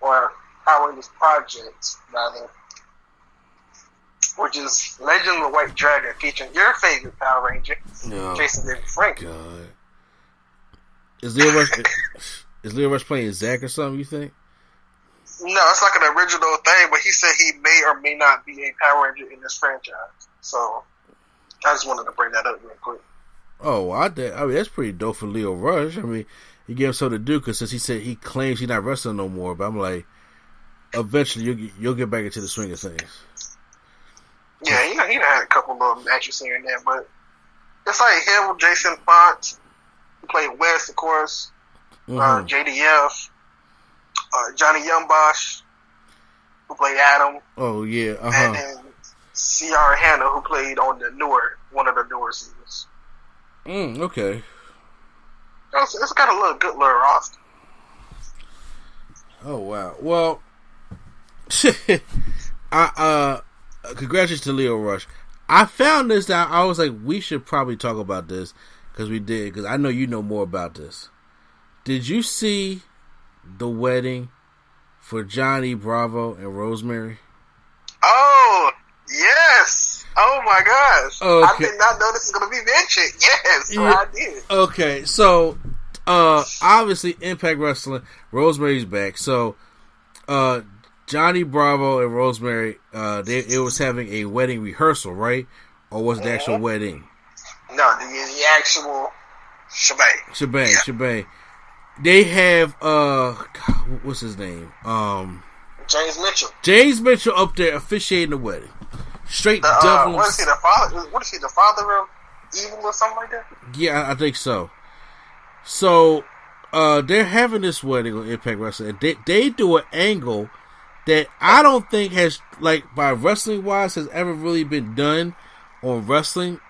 or Power Rangers project, rather, which is Legend of the White Dragon, featuring your favorite Power Ranger,
no.
Jason David Frank.
God. Is Lio Rush is Lio Rush playing Zach or something? You think?
No, it's like an original thing, but he said he may or may not be a Power Ranger in this franchise. So I just wanted to bring that up real quick.
Oh, I, I mean that's pretty dope for Lio Rush. I mean, he gave him something to do because since he said he claims he's not wrestling no more, but I'm like, eventually you'll you'll get back into the swing of things.
Yeah, he he had a couple little matches here and there, but it's like him, with Jason Faunt, who played West, of course, uh, mm-hmm. uh, JDF, uh, Johnny Yong Bosch, who played Adam.
Oh yeah, uh-huh.
and then Ciara Hanna, who played on the newer one of the newer seasons.
Mm, okay.
It's, it's got a little good little roster.
Oh wow. Well, I uh, congratulations to Lio Rush. I found this out. I was like, we should probably talk about this because we did. Because I know you know more about this. Did you see the wedding for Johnny Bravo and Rosemary?
Oh yes! Oh my gosh! Okay. I did not know this was going to be mentioned. Yes, yeah. I did.
Okay, so uh, obviously Impact Wrestling, Rosemary's back. So uh, Johnny Bravo and Rosemary, uh, they it was having a wedding rehearsal, right? Or was it the actual mm-hmm. wedding?
No, the, the actual shebang.
Shebang, yeah. shebang they have uh, what's his name? Um,
James Mitchell.
James Mitchell up there officiating the wedding. Straight
The, uh, what is he? The father? What is he? The father of evil or something like that?
Yeah, I, I think so. So uh, they're having this wedding on Impact Wrestling. And they they do an angle that I don't think has like by wrestling wise has ever really been done on wrestling.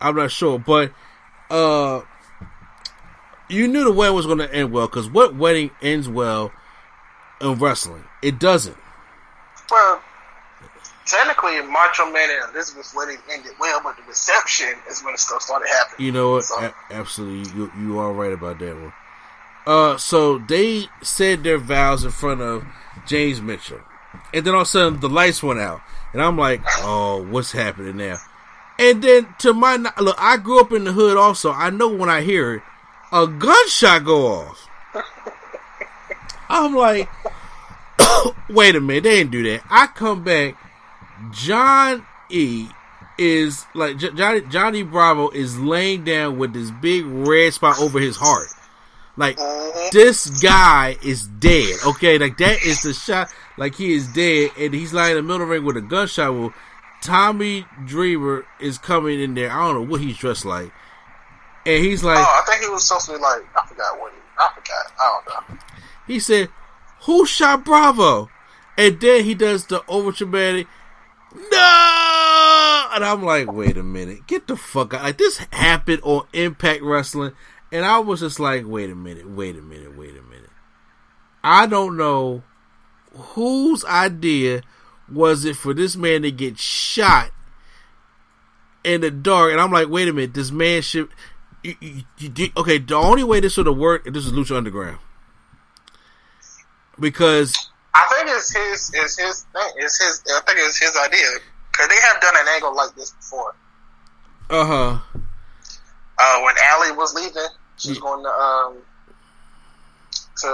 I'm not sure, but uh, you knew the wedding was going to end well because what wedding ends well in wrestling? It doesn't.
Well, technically, Macho Man and Elizabeth's wedding ended well, but the reception is when stuff started happening.
You know what?
So-
A- absolutely, you you are right about that one. Uh, so they said their vows in front of James Mitchell, and then all of a sudden the lights went out, and I'm like, oh, what's happening now? And then to my look, I grew up in the hood. Also, I know when I hear it, a gunshot go off. I'm like, wait a minute, they didn't do that. I come back, John E is like J- Johnny Johnny Bravo is laying down with this big red spot over his heart. Like uh-huh. this guy is dead. Okay, like that is the shot. Like he is dead, and he's lying in the middle of the ring with a gunshot wound. Tommy Dreamer is coming in there. I don't know what he's dressed like, and he's like,
Oh, I think he was supposed to be like I forgot what he. I forgot. I don't know.
he said, "Who shot Bravo?" And then he does the over traumatic. No, and I'm like, wait a minute, get the fuck out! Like this happened on Impact Wrestling, and I was just like, wait a minute, wait a minute, wait a minute. I don't know whose idea was it for this man to get shot in the dark, and I'm like, wait a minute, this man should. You, you, you, okay, the only way this would have worked, this is Lucha Underground, because
I think it's his. It's his thing. It's his. I think it's his idea because they have done an angle like this before.
uh huh,
Uh, when Allie was leaving, she's
Yeah.
going to um to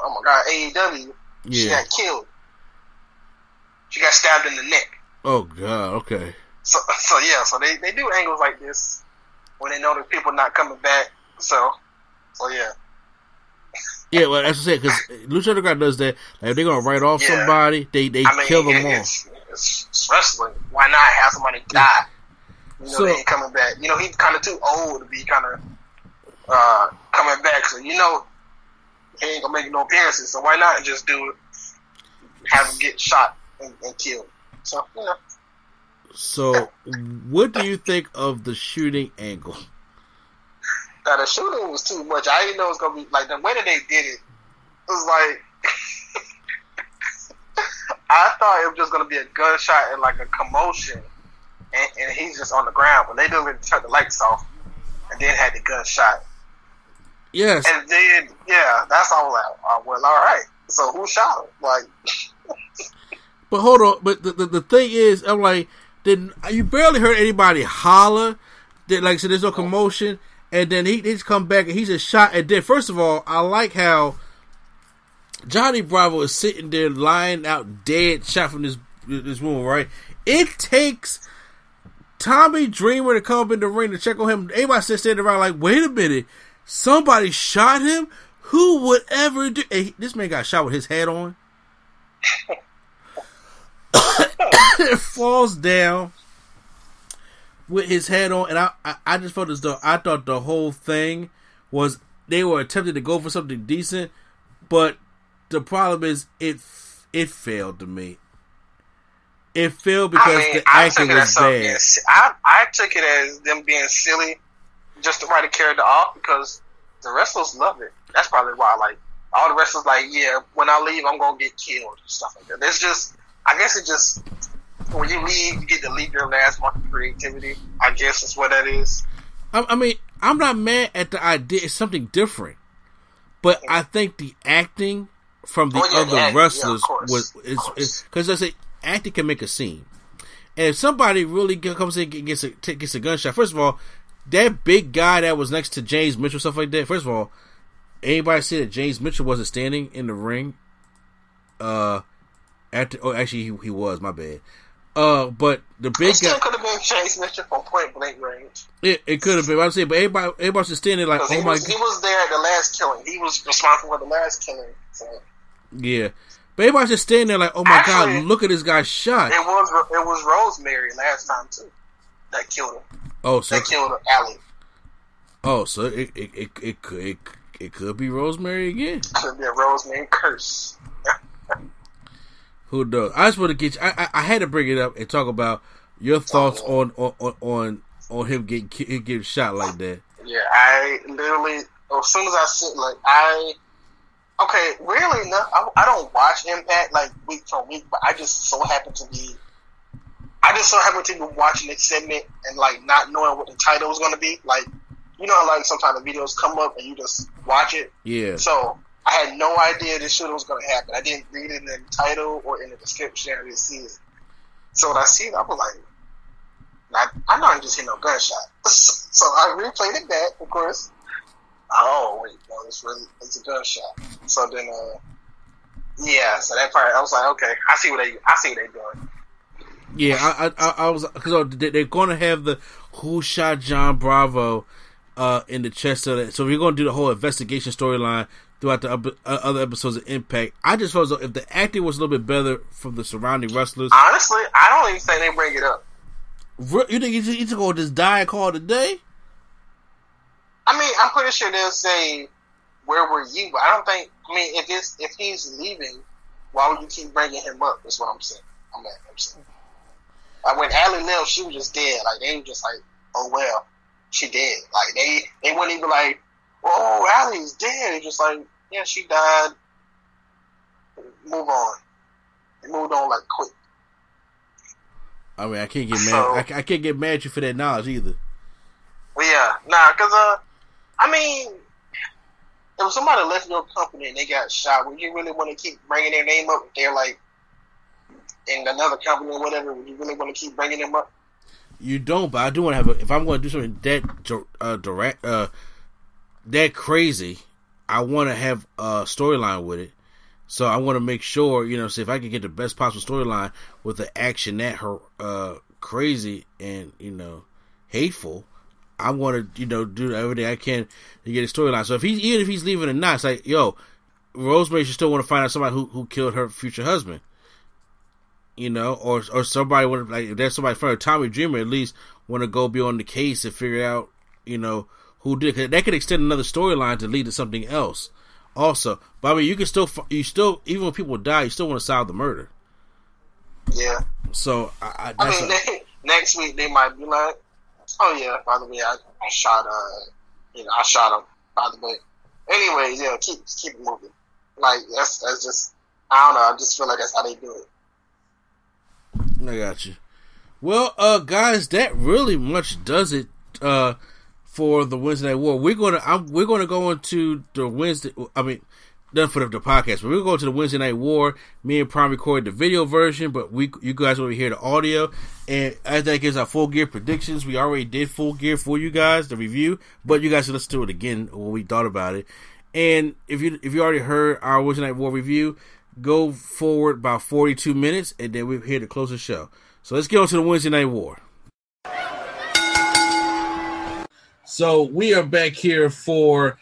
oh my god AEW.
Yeah.
She got killed. She got stabbed in the neck.
oh god, okay.
So, so yeah, so they, they do angles like this when they know that people not coming back. So, so yeah,
Yeah, well, that's what I said because Lucha Underground does that. Like, if they're gonna write off
Yeah.
somebody, they they
I mean,
kill them
it-
off.
it's, it's, it's wrestling. Why not have somebody die? You know,
So-
they ain't coming back. You know, he's kind of too old to be kind of uh, coming back. So you know, he ain't gonna make no appearances. So why not just do it? Have him get shot and, and killed. So you know,
So, what do you think of the shooting angle?
Now the shooting was too much. I didn't know it was gonna be like the way that they did it. It was like I thought it was just gonna be a gunshot and like a commotion, and, and he's just on the ground. But they didn't even turn the lights off, and then had the gunshot,
Yes,
and then yeah, that's all. Like, oh, well, all right. So who shot him? Like,
but hold on. But the, the the thing is, I'm like, then you barely heard anybody holler. That like, so there's no commotion, and then he, he just come back and he's just shot. And then, first of all, I like how Johnny Bravo is sitting there lying out dead, shot from this this wound. Right? It takes Tommy Dreamer to come up in the ring to check on him. Everybody standing around like, wait a minute, somebody shot him. Who would ever do? this man got shot with his head on. it falls down with his head on, and I, I, I just felt as though I thought the whole thing was they were attempting to go for something decent, but the problem is it it failed to me. It failed because
I mean,
the acting
took it as
was bad.
I I took it as them being silly, just to write a character off because the wrestlers love it. That's probably why. Like all the wrestlers, like yeah, when I leave, I'm gonna get killed and stuff like that. It's just, I guess it just when you leave, you get to leave your last mark of creativity. I guess that's what that is.
I, I mean, I'm not mad at the idea. It's something different, but I think the acting from the
Oh, yeah,
other
the acting, yeah,
wrestlers was is because I say acting can make a scene, and if somebody really comes in and gets a gets a gunshot, first of all, that big guy that was next to James Mitchell stuff like that. First of all, anybody see that James Mitchell wasn't standing in the ring? Uh, after oh, actually he, he was. My bad. Uh, but the
It
big
still
guy,
could have been Chase Mitchell from point blank range
it, it could have been. I was saying, but everybody, everybody was standing like, oh my
was
god.
he was there at the last killing. He was responsible for the last killing. So
Yeah, But everybody's just standing there like, oh my
Actually,
god, look at this guy shot.
It was it was Rosemary last time too that killed him.
Oh, so
That killed Allie.
oh, so it it it it could it, it could be Rosemary again.
Could be a Rosemary curse.
Who knows? I just want to get. You, I, I I had to bring it up and talk about your thoughts
Oh,
on on on on, on him getting him getting shot like that.
Yeah, I literally as soon as I sit like I okay, really no, I, I don't watch Impact like week from week, but I just so happen to be I just so happen to be watching this segment and like not knowing what the title was going to be. Like you know, how, like sometimes the videos come up and you just watch it.
Yeah,
So I had no idea this shit was going to happen. I didn't read it in the title or in the description. I didn't see it. So when I see it, I was like, I, I know I just hit no gunshot. so I replayed it back, of course. Oh wait, no, it's really it's a gunshot. So then, uh, yeah. So that part, I was like, okay, I see what they, I see what they're doing.
yeah. I I, I- was because they're going to have the who shot John Bravo uh in the chest of that. So we're going to do the whole investigation storyline throughout the uh, other episodes of Impact. I just felt as though if the acting was a little bit better from the surrounding wrestlers,
Honestly, I don't even think they bring it up.
Re- you think he's he's going to just die and call it a day?
I mean, I'm pretty sure they'll say, "Where were you?" But I don't think. I mean, if it's if he's leaving, why would you keep bringing him up? That's what I'm saying. I'm, I'm saying. Like when Allie left, she was just dead. Like they were just like, "Oh well, she dead." Like they they wouldn't even like, "Oh, Allie's dead." Just like, "Yeah, she died." Move on. They moved on like quick.
I mean, I can't get mad.
So-
I, I can't get mad at you for that knowledge either.
Yeah, nah, cause uh, I mean, if somebody left your company and they got shot, would you really want to keep bringing their name up? If they're like in another company or whatever, would you really want to keep bringing them up?
You don't, but I do want to have. A, if I'm going to do something that uh, direct, uh, that crazy, I want to have a storyline with it. So I want to make sure, you know, see if I can get the best possible storyline with the action that her uh, crazy and you know hateful. I want to, you know, do everything I can to get a storyline. So if he's even if he's leaving or not, it's like, yo, Rosemary should still want to find out somebody who who killed her future husband you know, or or somebody would like if there's somebody from Tommy Dreamer at least want to go be on the case and figure out, you know, who did. That could extend another storyline to lead to something else. Also, but I mean, you can still you still even when people die, you still want to solve the murder.
Yeah,
So I, I,
I mean,
a-
they, next week they might be like, "Oh yeah, by the way, I, I shot uh, you know, I shot him." By the way, anyways, yeah, keep keep moving. Like that's that's just I don't know. I just feel like that's how they do it.
I got you. Well, uh, guys, that really much does it uh, for the Wednesday Night War. We're gonna I'm, we're gonna go into the Wednesday. I mean, done for the, the podcast, but we're going to the Wednesday Night War. Me and Prime recorded the video version, but we you guys will hear the audio. And as that gives our full gear predictions, we already did full gear for you guys the review, but you guys can listen to it again what we thought about it. And if you if you already heard our Wednesday Night War review, go forward about forty two minutes, and then we're here to close the show. So let's get on to the Wednesday Night War. So we are back here for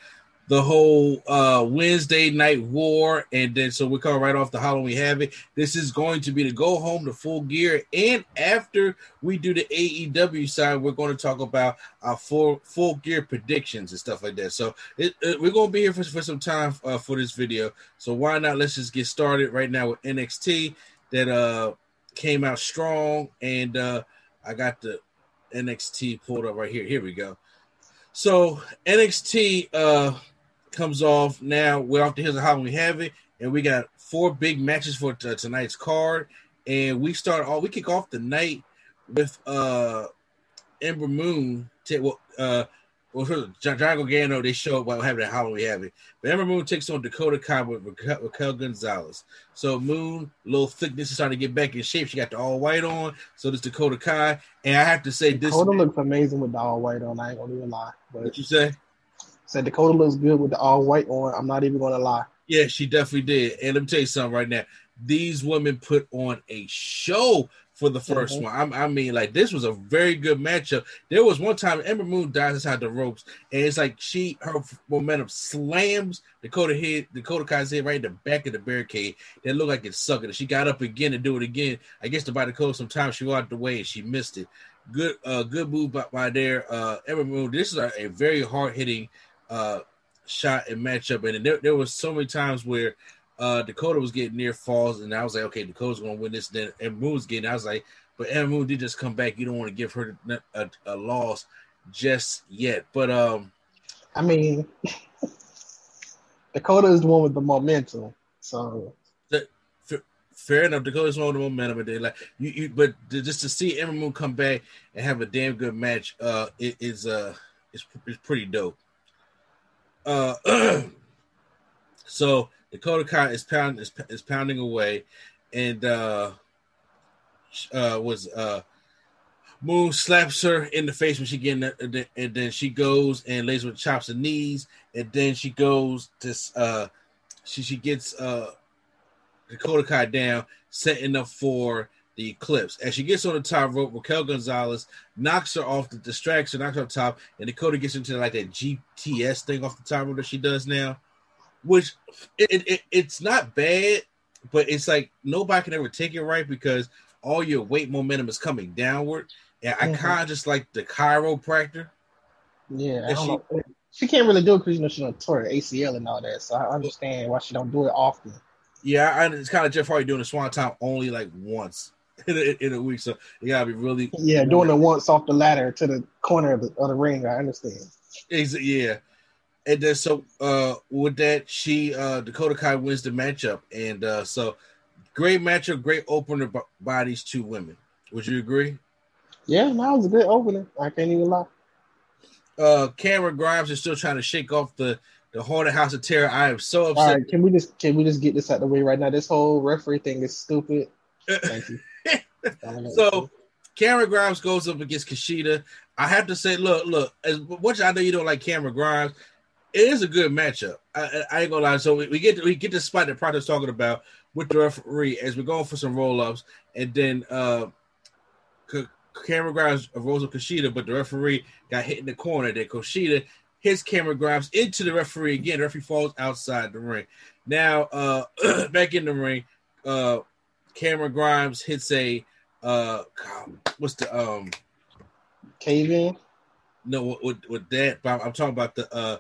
the whole uh, Wednesday Night War, and then so we come right off the Halloween Havoc. This is going to be the go home to full gear, and after we do the AEW side, we're going to talk about our full full gear predictions and stuff like that. So it, it- we're going to be here for, for some time uh, for this video. So why not? Let's just get started right now with NXT that uh came out strong, and uh I got the NXT pulled up right here. Here we go. So NXT uh comes off now. We're off the heels of have it, and we got four big matches for t- tonight's card. And we start all we kick off the night with uh Ember Moon. ta- well, uh, well, John, John Gargano. They show up while having at Halloween Havoc. But Ember Moon takes on Dakota Kai with Raquel, Raquel Gonzalez. So Moon, little thickness is starting to get back in shape. She got the all white on. So does Dakota Kai. And I have to say this.
Dakota looks amazing with the all white on. I ain't gonna even lie. But
what you say?
said Dakota looks good with the all white on. I'm not even gonna lie.
Yeah, she definitely did. And let me tell you something right now. These women put on a show for the 1st
Mhm.
one. I, I mean, like this was a very good matchup. There was one time Ember Moon dies inside the ropes, and it's like she her momentum slams Dakota head, Dakota Kai's head right in the back of the barricade. That looked like it sucked. And she got up again and do it again. I guess to buy Dakota some time, she walked away and she missed it. Good, uh, good move by, by there. Uh, Ember Moon. This is a, a very hard hitting uh shot and matchup, and there, there was so many times where uh Dakota was getting near falls, and I was like, okay, Dakota's gonna win this. Then and Moon was getting, I was like, but Ember Moon did just come back. You don't want to give her a, a, a loss just yet. But um,
I mean, Dakota is the one with the momentum. So
fair enough. Dakota's on the momentum, and they like you, you. But to- just to see Ember Moon come back and have a damn good match, uh, it is uh, it's, it's pretty dope. Uh, so Dakota Kai is pounding is, is pounding away, and uh, uh, was uh, Moon slaps her in the face when she getting that, and then she goes and lays with chops and knees, and then she goes to uh, she she gets uh Dakota Kai down, setting up for the eclipse. As she gets on the top rope, Raquel Gonzalez knocks her off the distracts her, knocks her top, and Dakota gets into like that GTS thing off the top rope that she does now, which it, it, it- it's not bad, but it's like nobody can ever take it right because all your weight momentum is coming downward. And I
Mhm.
kind of just like the chiropractor.
yeah, I
And
don't know. She can't really do it because you know she don't tore her ACL and all that. So I understand why she don't do it often.
Yeah, I, it's kind of Jeff Hardy doing the Swanton only like once in a, in a week, so you gotta be really
Yeah, doing it once off the ladder to the corner of the, of the ring. I understand.
Ex- yeah. And then so uh with that, she uh Dakota Kai wins the matchup. And uh so great matchup, great opener b- by these two women. Would you agree?
Yeah, that was a good opener. I can't even lie.
Uh Cameron Grimes is still trying to shake off the the haunted house of terror. I am so upset.
right, can we just can we just get this out of the way right now? This whole referee thing is stupid. Thank you.
So Cameron Grimes goes up against Kushida. I have to say, look, look, as much as I know you don't like Cameron Grimes, it is a good matchup. I, I, ain't gonna lie. So we, we get we get the spot that Project's talking about with the referee as we're going for some roll ups, and then uh, K- Cameron Grimes rolls up Kushida, but the referee got hit in the corner. Then Kushida hits camera grabs into the referee again. The referee falls outside the ring. Now uh, back in the ring, uh, Cameron Grimes hits a uh, what's the um
Cave in.
no with, with, with that but I'm talking about the uh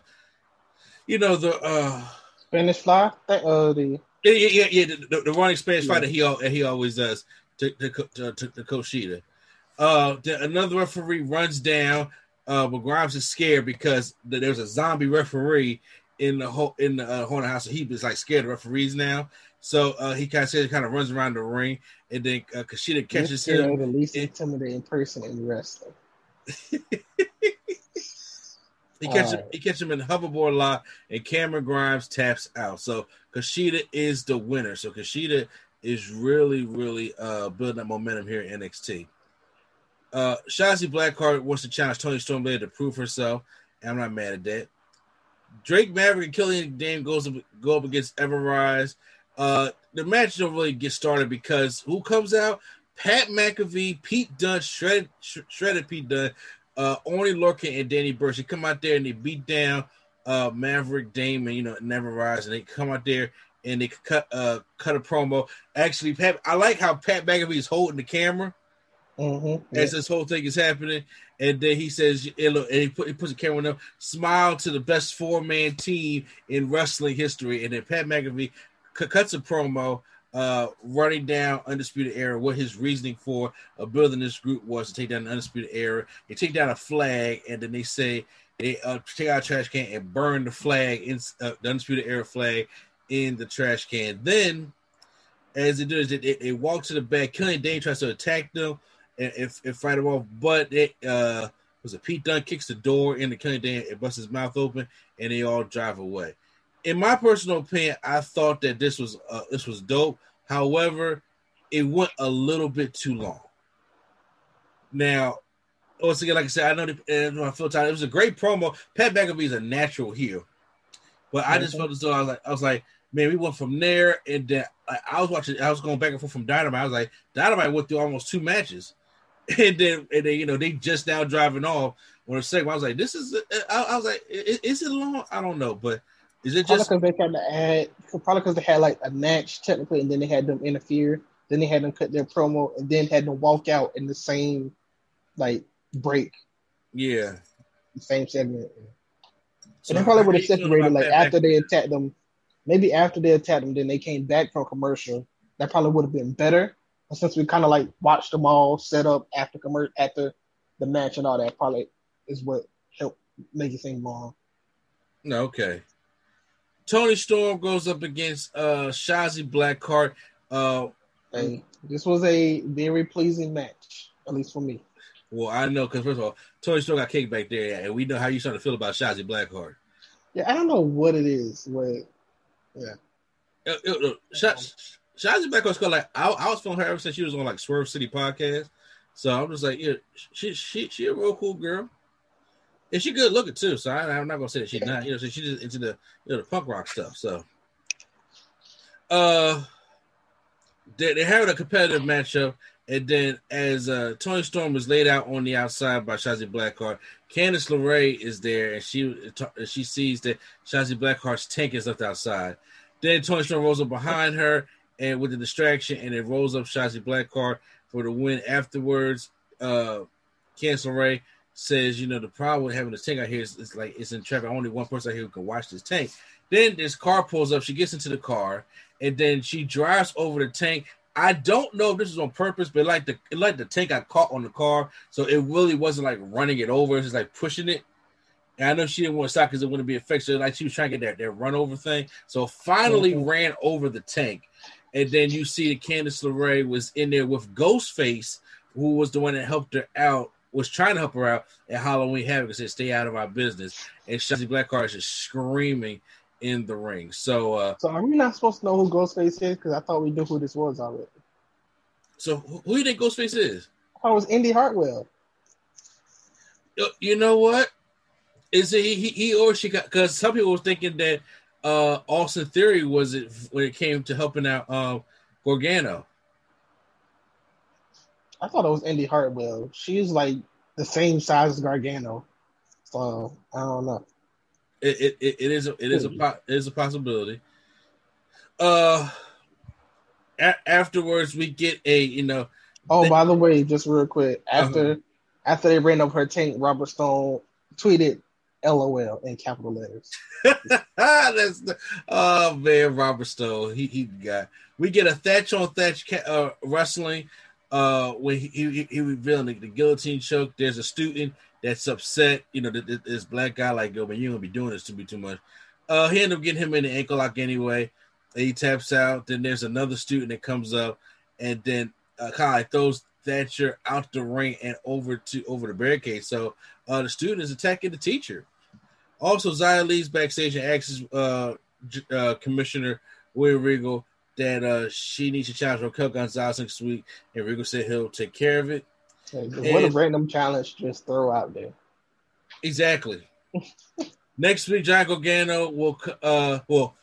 you know the uh
Spanish fly. Th- uh, the
yeah yeah yeah, yeah the, the, the running Spanish fly that he that he always does to to to, to, to Kushida. Uh, the, another referee runs down. Uh, but Grimes is scared because th- there's a zombie referee in the whole in the uh, haunted house. So he was like scared of referees now. So uh, he kind of kind of runs around the ring, and then uh, Kushida catches him.
the least intimidating person in wrestling.
He catch him, he catch him in the hoverboard lock, and Cameron Grimes taps out. So Kushida is the winner. So Kushida is really, really uh building up momentum here in NXT. Uh Shotzi Blackheart wants to challenge Toni Storm later to prove herself, and I'm not mad at that. Drake Maverick and Killian Dain goes up, go up against Everrise. Uh the match don't really get started because who comes out? Pat McAfee, Pete Dunne, shredded, sh- shredded Pete Dunne, uh, Oney Lorcan and Danny Burch. They come out there and they beat down uh, Maverick, Damon, you know, Never Rise, and they come out there and they cut uh, cut a promo. Actually, Pat, I like how Pat McAfee is holding the camera
Mm-hmm.
as this whole thing is happening, and then he says, and he, put, he puts the camera up, smile to the best four man team in wrestling history, and then Pat McAfee cuts a promo. Uh, running down Undisputed Era, what his reasoning for uh, building this group was to take down the Undisputed Era. They take down a flag, and then they say they uh, take out a trash can and burn the flag in uh, the Undisputed Era flag in the trash can. Then, as they do, is they, they, walk to the back. Killian Dain tries to attack them and, and, and fight him off, but it uh, was a Pete Dunne kicks the door into Killian Dain and busts his mouth open, and they all drive away. In my personal opinion, I thought that this was uh, this was dope. However, it went a little bit too long. Now, once again, like I said, I know the, I feel tired. It was a great promo. Pat McAfee is a natural heel. But I just felt as though I was like, I was like, man, we went from there, and then I was watching, I was going back and forth from Dynamite. I was like, Dynamite went through almost two matches, and then and then you know they just now driving off on a second. I was like, this is, I, I was like, is it long? I don't know, but is it just
because they had to add, probably because they had like a match technically, and then they had them interfere. Then they had them cut their promo, and then had them walk out in the same like break,
yeah?
the same segment.
So
and they probably would have separated like after they attacked them. Maybe after they attacked them, then they came back from commercial. That probably would have been better. But since we kind of like watched them all set up after commercial, after the match and all that, probably is what helped make it seem long.
No, okay. Toni Storm goes up against uh Shotzi Blackheart. Uh
Hey, this was a very pleasing match, at least for me.
well, I know because first of all, Toni Storm got kicked back there, and we know how you starting to feel about Shotzi Blackheart.
Yeah, I don't know what it is. What
Uh, uh, uh, Sha- Shotzi Blackheart's got like I, I was feeling her ever since she was on like Swerve City podcast. So I'm just like, yeah, she she she a real cool girl, and she good looking too. So I, I'm not gonna say that she's not. You know, so she's just into the you know the punk rock stuff. So, uh, they they having a competitive matchup, and then as uh Toni Storm is laid out on the outside by Shotzi Blackheart, Candice LeRae is there, and she she sees that Shotzi Blackheart's tank is left outside. Then Toni Storm rolls up behind her and with the distraction, and it rolls up Shotzi Blackheart for the win. Afterwards, uh, Candice LeRae says, "You know, the problem with having this tank out here is, is like it's in traffic. Only one person out here who can watch this tank." Then this car pulls up. She gets into the car, and then she drives over the tank. I don't know if this is on purpose, but like the like the tank got caught on the car, so it really wasn't like running it over. It's just like pushing it. And I know she didn't want to stop because it wouldn't be effective. So like she was trying to get that, that run over thing. So finally mm-hmm. ran over the tank. And then you see that Candice LeRae was in there with Ghostface, who was the one that helped her out, was trying to help her out at Halloween Havoc and said, Stay out of our business. And Shotzi Blackheart is just screaming in the ring. So uh
so are we not supposed to know who Ghostface is? Because I thought we knew who this was already.
so who who do you think Ghostface is?
I thought it was Indy Hartwell.
You- You know what? Is it he, he or she got because some people were thinking that uh Austin Theory was it when it came to helping out um Gargano.
I thought it was Indy Hartwell. She's like the same size as Gargano. So I don't know.
It it, it, is a, it is a it is a possibility. Uh, a- afterwards we get a you know
Oh,
They-
by the way, just real quick, after
Uh-huh.
after they ran up her tank, Robert Stone tweeted "LOL" in capital letters.
that's the oh man Robert Stone he he got we get a thatch on thatch uh, wrestling uh when he he, he the, the guillotine choke. There's a student that's upset. You know, th- th- this black guy like, yo, man, you gonna be doing this to me too much. Uh, he ended up getting him in the ankle lock anyway. He taps out. Then there's another student that comes up, and then uh, like throws Thatcher out the ring and over to over the barricade. So uh, the student is attacking the teacher. Also, Zaya leaves backstage and asks uh, uh, Commissioner William Regal that uh, she needs to challenge Raquel Gonzalez next week, and Regal said he'll take care of it.
Like, what a random challenge just throw out there.
Exactly. Next week, John Gargano will uh well,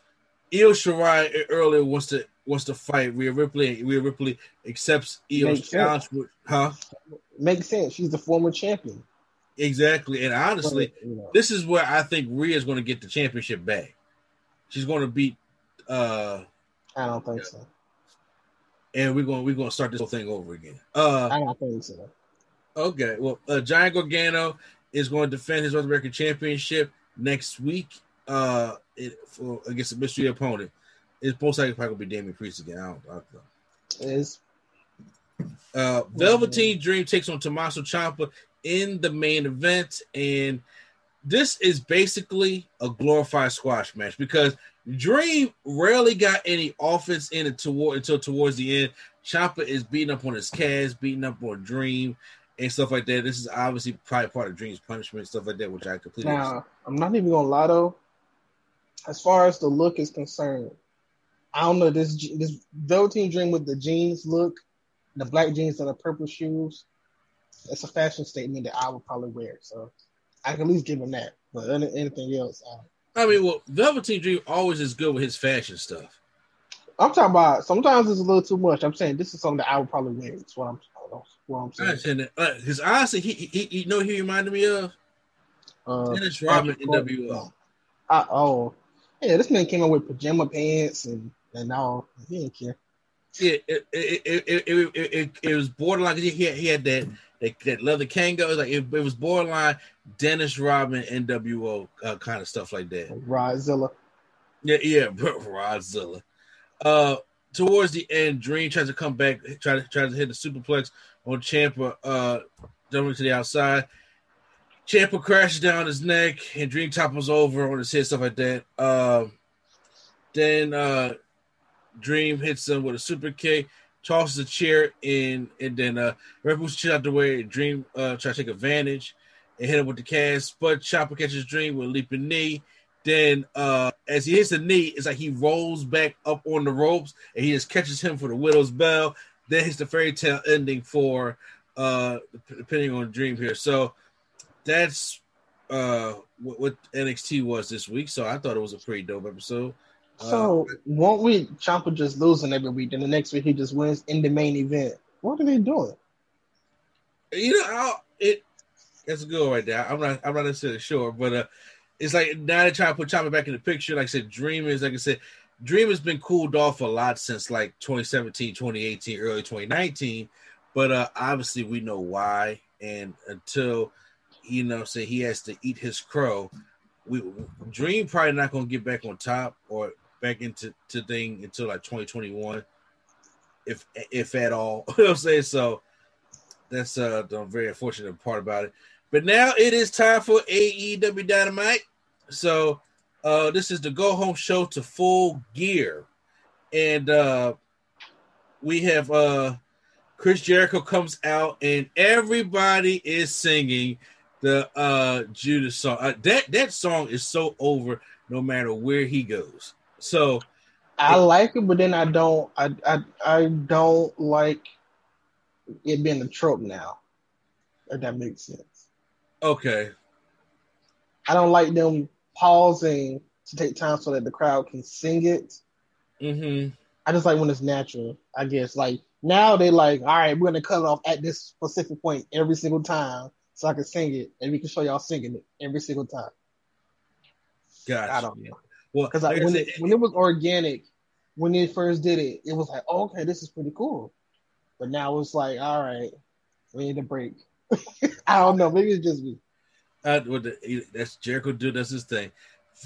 Io Shirai earlier wants to wants to fight Rhea Ripley. Rhea Ripley accepts Io's challenge. With, huh?
Makes sense. She's the former champion.
Exactly. And honestly,
you know,
this is where I think Rhea is going to get the championship back. She's going to beat uh
I don't think so.
and we're going we're going to start this whole thing over again. Uh
I don't think so.
Okay, well, uh, Giant Gargano is going to defend his North American Championship next week uh, it, for against a mystery opponent. It's most likely probably going to be Damian Priest again. I don't, I don't know.
Is
Uh, Velveteen Dream takes on Tommaso Ciampa in the main event, and this is basically a glorified squash match because Dream rarely got any offense in it toward until towards the end. Ciampa is beating up on his calves, beating up on Dream, and stuff like that. This is obviously probably part of Dream's punishment, stuff like that, which I completely.
now I'm not even gonna lie though. As far as the look is concerned, I don't know this this Velveteen Dream with the jeans look, the black jeans and the purple shoes. It's a fashion statement that I would probably wear. So I can at least give him that. But any- anything else, uh,
I mean, well, Velveteen Dream always is good with his fashion stuff.
I'm talking about sometimes it's a little too much. I'm saying this is something that I would probably win. That's what I'm, what I'm
I
saying.
understand that. Because honestly, he, he, he, you know, he reminded me of
Uh,
Dennis Rodman, NWO.
I, oh, yeah, this man came up with pajama pants and and all. He didn't care.
Yeah, it it, it, it, it, it, it, it was borderline. He had, he had that that, that leather Kangol. It was like it, it was borderline Dennis Rodman, NWO uh, kind of stuff like that.
Rodzilla.
Yeah, yeah, Rodzilla. Uh, towards the end, Dream tries to come back, try to try to hit the superplex on Ciampa, uh, jumping to the outside. Ciampa crashes down his neck, and Dream topples over on his head, stuff like that. Um, then uh, Dream hits him with a super kick, tosses a chair in, and then uh, Red Bull's shit out the way. Dream uh, try to take advantage and hit him with the cast, but Chopper catches Dream with a leaping knee. Then, uh, as he hits the knee, it's like he rolls back up on the ropes and he just catches him for the Willow's Bell. Then hits the fairy tale ending for, uh, depending on Dream here. So that's uh, what, what NXT was this week. So I thought it was a pretty dope episode.
So one week Ciampa just losing every week, then the next week he just wins in the main event. What are they doing?
You know, I'll, it that's a good right there. I'm not I'm not necessarily sure, but uh, it's like now they try to put Chopper back in the picture. Like I said, Dream is like I said, Dream has been cooled off a lot since like 2017, 2018, early 2019. But uh obviously we know why. And until you know, say he has to eat his crow, we Dream probably not gonna get back on top or back into to thing until like 2021, if if at all. you know what I'm saying? So that's uh the very unfortunate part about it. But now it is time for AEW Dynamite. So uh this is the go home show to full gear. And uh we have uh Chris Jericho comes out and everybody is singing the uh Judas song. Uh, that that song is so over no matter where he goes. So
I like it, but then I don't. I I I don't like it being a trope now. If that makes sense.
okay.
I don't like them pausing to take time so that the crowd can sing it.
Mm-hmm.
I just like when it's natural. I guess like now they like, all right, we're gonna cut it off at this specific point every single time, so I can sing it, and we can show y'all singing it every single time.
Gotcha.
I don't know
Well,
because
like I
when it, when it was organic, when they first did it, it was like, oh, okay, this is pretty cool. But now it's like, all right, we need a break. I don't know. Maybe it's just me.
Uh, with the, that's Jericho do that's his thing.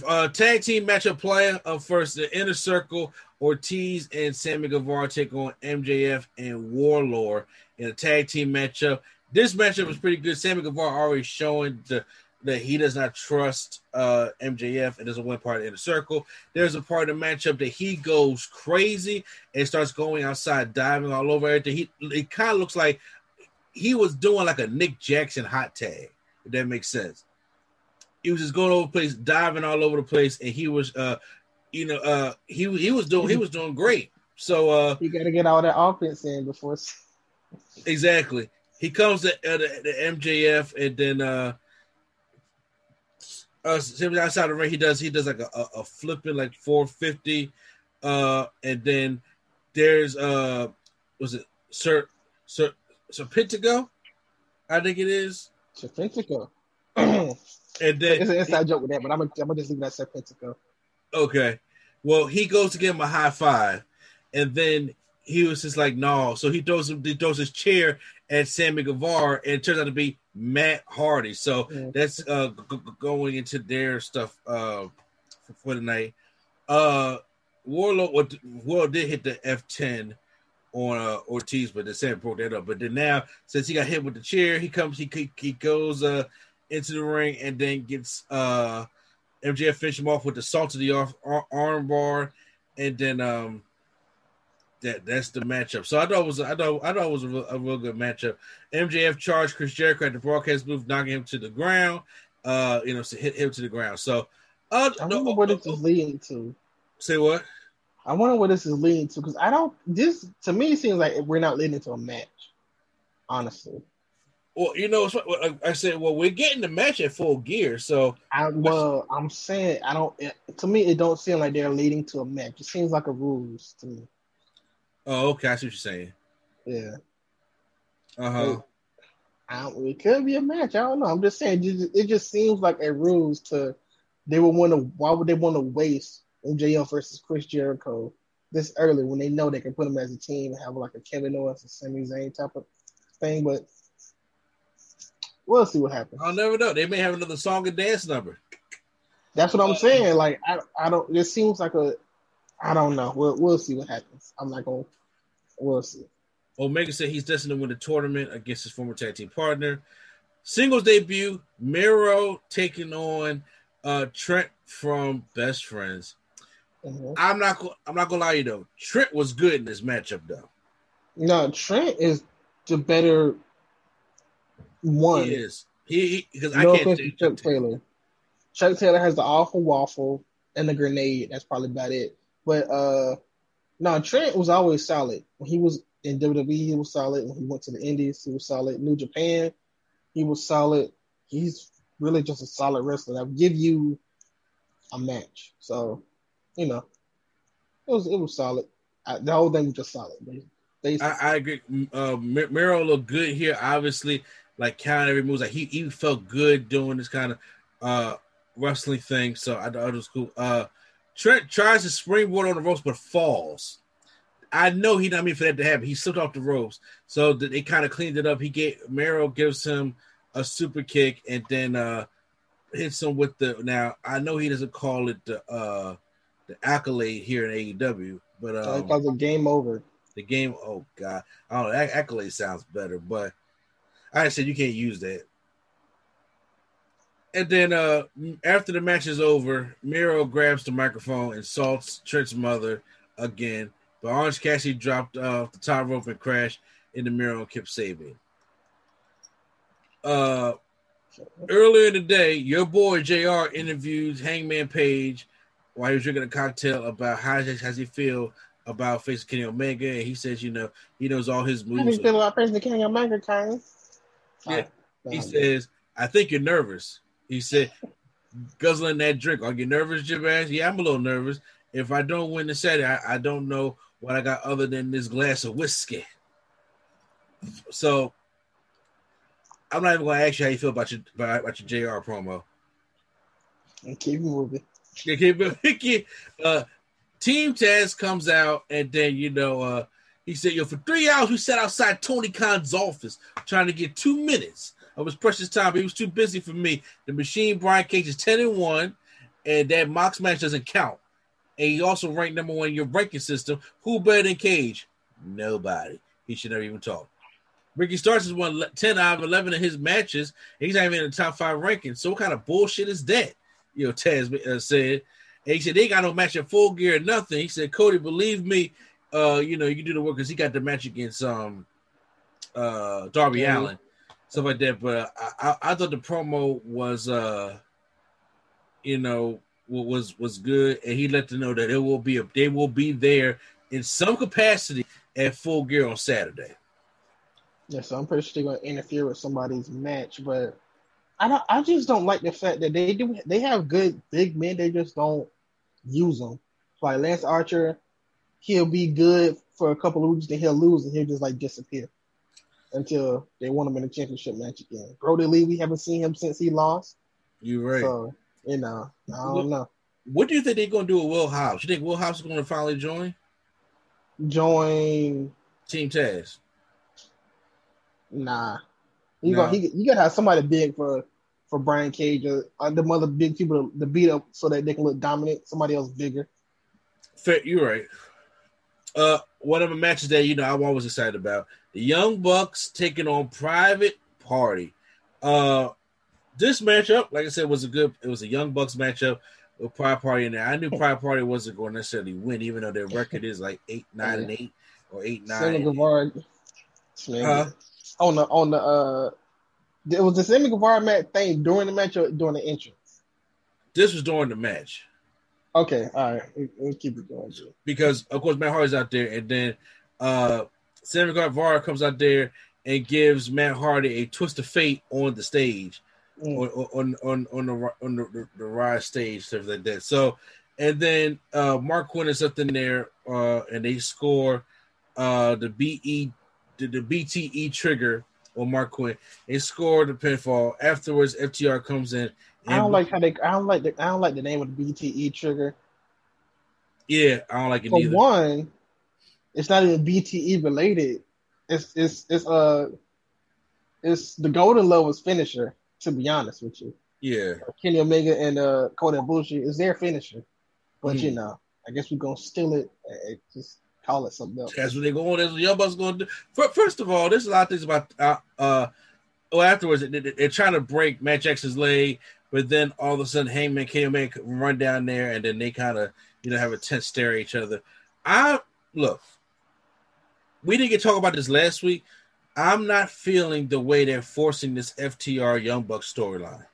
Uh, tag team matchup player up first, the inner circle. Ortiz and Sammy Guevara take on MJF and Wardlow in a tag team matchup. This matchup was pretty good. Sammy Guevara already showing the, that he does not trust uh, MJF and doesn't win part of the inner circle. There's a part of the matchup that he goes crazy and starts going outside, diving all over everything. He it kind of looks like he was doing like a Nick Jackson hot tag, if that makes sense. He was just going over the place, diving all over the place, and he was uh you know, uh he he was doing he was doing great. So uh
You got to get all that offense in before.
exactly. He comes to uh, the, the MJF and then uh uh outside the ring he does he does like a, a, a flipping like 450 uh and then there's uh was it Sir Sir Sir Pentago? I think it is.
Serpentico.
And then
it's an inside joke with that, but I'm gonna, I'm gonna just leave that Serpentico.
Okay. Well, he goes to give him a high five, and then he was just like, "No." So he throws him, he throws his chair at Sammy Guevara, and it turns out to be Matt Hardy. So that's uh g- going into their stuff uh for, for the night. Uh, Wardlow, Wardlow did hit the F10 on uh, Ortiz, but the Sam broke that up. But then now, since he got hit with the chair, he comes, he he, he goes uh into the ring and then gets uh MJF finish him off with the salt of the arm, arm bar, and then um that that's the matchup. So I thought it was I thought I thought it was a real, a real good matchup. MJF charged Chris Jericho at the broadcast booth, knocking him to the ground. Uh, you know, so hit him to the ground. So uh,
I
no,
wonder what this is leading to.
say what?
I wonder what this is leading to because I don't. This to me seems like we're not leading to a match. Honestly,
Well, you know, like I said, well, we're getting the match at full gear, so
I, well, I'm saying I don't. It, to me, it don't seem like they're leading to a match. It seems like a rules to me.
Oh, okay, I see what you're saying.
Yeah.
Uh huh.
I it could be a match. I don't know. I'm just saying. It just, it just seems like a rules to. They would want to. Why would they want to waste MJF versus Chris Jericho this early when they know they can put them as a team and have like a Kevin Owens and Sami Zayn type of thing? But we'll see what happens.
I'll never know. They may have another song and dance number.
That's what I'm saying. Like I, I don't. It seems like a. I don't know. We'll we'll see what happens. I'm not gonna. We'll see.
Omega said he's destined to win the tournament against his former tag team partner. Singles debut: Miro taking on uh, Trent from Best Friends. Mm-hmm. I'm not. I'm not gonna lie to you though. Trent was good in this matchup though.
No, Trent is the better one.
He is. He because I can't
say Chuck Taylor. Chuck Taylor has the awful waffle and the grenade. That's probably about it. But uh no, Trent was always solid. When he was in WWE, he was solid. When he went to the Indies, he was solid. New Japan, he was solid. He's really just a solid wrestler that would give you a match. So, you know, it was it was solid. I, the whole thing was just solid.
I, I, agree. Uh, Miro looked good here. Obviously, like counting every move. Like he, he felt good doing this kind of uh wrestling thing. So I thought it was cool. Uh, Trent tries to springboard on the ropes but falls. I know he not mean for that to happen. He slipped off the ropes, so they kind of cleaned it up. He gave Miro gives him a super kick and then uh hits him with the. Now I know he doesn't call it the uh the accolade here in AEW, but um,
calls it game over.
The game. Oh god, I don't know. Accolade sounds better, but I said you can't use that. And then uh after the match is over, Miro grabs the microphone and salts Trent's mother again. But Orange Cassidy dropped off the top rope and crashed into Miro and Kip Sabian. Uh earlier today, your boy JR interviewed Hangman Page while he was drinking a cocktail about how does he feel about facing Kenny Omega, and he says, you know, he knows all his moves. How do you
feel about facing Kenny Omega, Kyle?
Yeah. He says, I think you're nervous. He said, guzzling that drink. Are you nervous, Jabaz? Yeah, I'm a little nervous. If I don't win the set, I, I don't know what I got other than this glass of whiskey. So I'm not even going to ask you how you feel about your about, your JR promo.
And keep moving.
Yeah, keep moving. Uh, Team Taz comes out, and then you know uh, he said, "Yo, for three hours we sat outside Tony Khan's office trying to get two minutes of his precious time. But he was too busy for me. The machine Brian Cage is ten and one, and that Mox match doesn't count. And he also ranked number one in your ranking system. Who better than Cage? Nobody. He should never even talk. Ricky Starks has won 10 out of 11 of his matches. he's not even in the top five ranking. So what kind of bullshit is that? You know, Taz uh, said. And he said they got no match at full gear or nothing. He said, Cody, believe me, uh, you know, you can do the work because he got the match against um uh Darby mm-hmm. Allin, stuff like that. But I, I, I thought the promo was uh you know was was good, and he let them know that it will be a, they will be there in some capacity at full gear on Saturday.
Yeah, so I'm pretty sure they're gonna interfere with somebody's match, but I don't. I just don't like the fact that they do. They have good big men. They just don't use them. Like Lance Archer, he'll be good for a couple of weeks, then he'll lose and he'll just like disappear until they want him in a championship match again. Brodie Lee, we haven't seen him since he lost.
You're right.
So you know, I don't know.
What do you think they're gonna do with Will Hobbs? You think Will Hobbs is gonna finally join?
Join
Team Taz.
Nah. You nah. got he, you gotta have somebody big for for Brian Cage or uh, the other big people to, to, beat up so that they can look dominant. Somebody else bigger.
Fair, you're right. Uh, one of the matches that you know I'm always excited about the Young Bucks taking on Private Party. Uh, this matchup, like I said, was a good. It was a Young Bucks matchup with Private Party in there. I knew Private Party wasn't going to necessarily win, even though their record is like eight, nine, and eight, or eight, nine.
Guevara, uh, on the on the uh it was the Sammy Guevara match thing during the match or during the entrance?
This was during the match.
Okay, all right. We'll keep it going.
Because of course Matt Hardy's out there, and then uh Sammy Guevara comes out there, and gives Matt Hardy a twist of fate on the stage,
Mm.
on on on on the on the, the, the rise stage, stuff like that. So, and then uh Marq Quen is up in there, uh, and they score uh the BE the, the BTE trigger on Marq Quen. They score the pinfall. Afterwards, FTR comes in.
I don't like how they. I don't like the. I don't like the name of the BTE trigger.
Yeah, I don't like it
For
either.
one, it's not even BTE related. It's it's it's uh, it's the Golden Lovers finisher. To be honest with you,
Yeah,
Kenny Omega and uh Kota Ibushi is their finisher. But you
Mhm.
know, I guess we're gonna steal it and just call it something else.
that's what they go on. That's what Young Bucks going to do. First of all, there's a lot of things about uh, uh well afterwards they, they- they're trying to break Matt Jackson's leg, but then all of a sudden Hangman Omega run down there, and then they kind of you know have a tense stare at each other. I look, we didn't get to talk about this last week. I'm not feeling the way they're forcing this FTR Young Bucks storyline.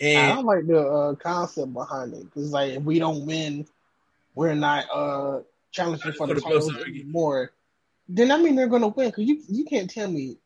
I
And
don't like the uh, concept behind it because like if we don't win, we're not uh challenging for the
For the
titles
closer-
anymore. Then I mean they're gonna win because you you can't tell me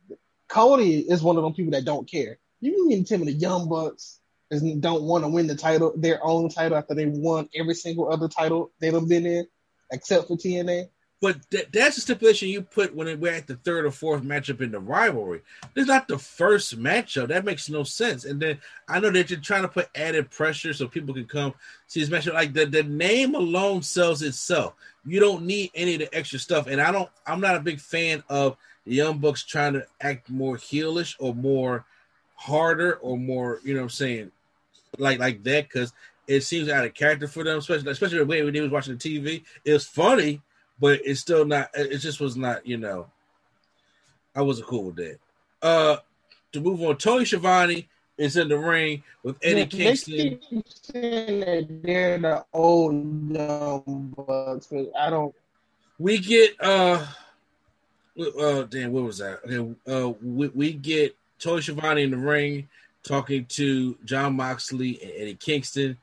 Cody is one of them people that don't care. You mean to tell me the Young Bucks is, don't want to win the title, their own title after they won every single other title they've been in, except for TNA.
But that, that's the stipulation you put when we're at the third or fourth matchup in the rivalry. Is not the first matchup. That makes no sense. And then I know that you're trying to put added pressure so people can come see this matchup. Like the, the name alone sells itself. You don't need any of the extra stuff. And I don't. I'm not a big fan of the Young Bucks trying to act more heelish or more harder or more. You know what I'm saying? Like like that because it seems out of character for them, especially especially the way when they was watching the TV. It was funny but it's still not it just was not you know i wasn't cool with that. Uh to move on tony Schiavone is in the ring with eddie
Yeah,
kingston
They keep saying that they're the old Young Bucks, but I don't.
we get uh uh damn what was that? Okay uh we, we get tony Schiavone in the ring talking to jon moxley and eddie kingston.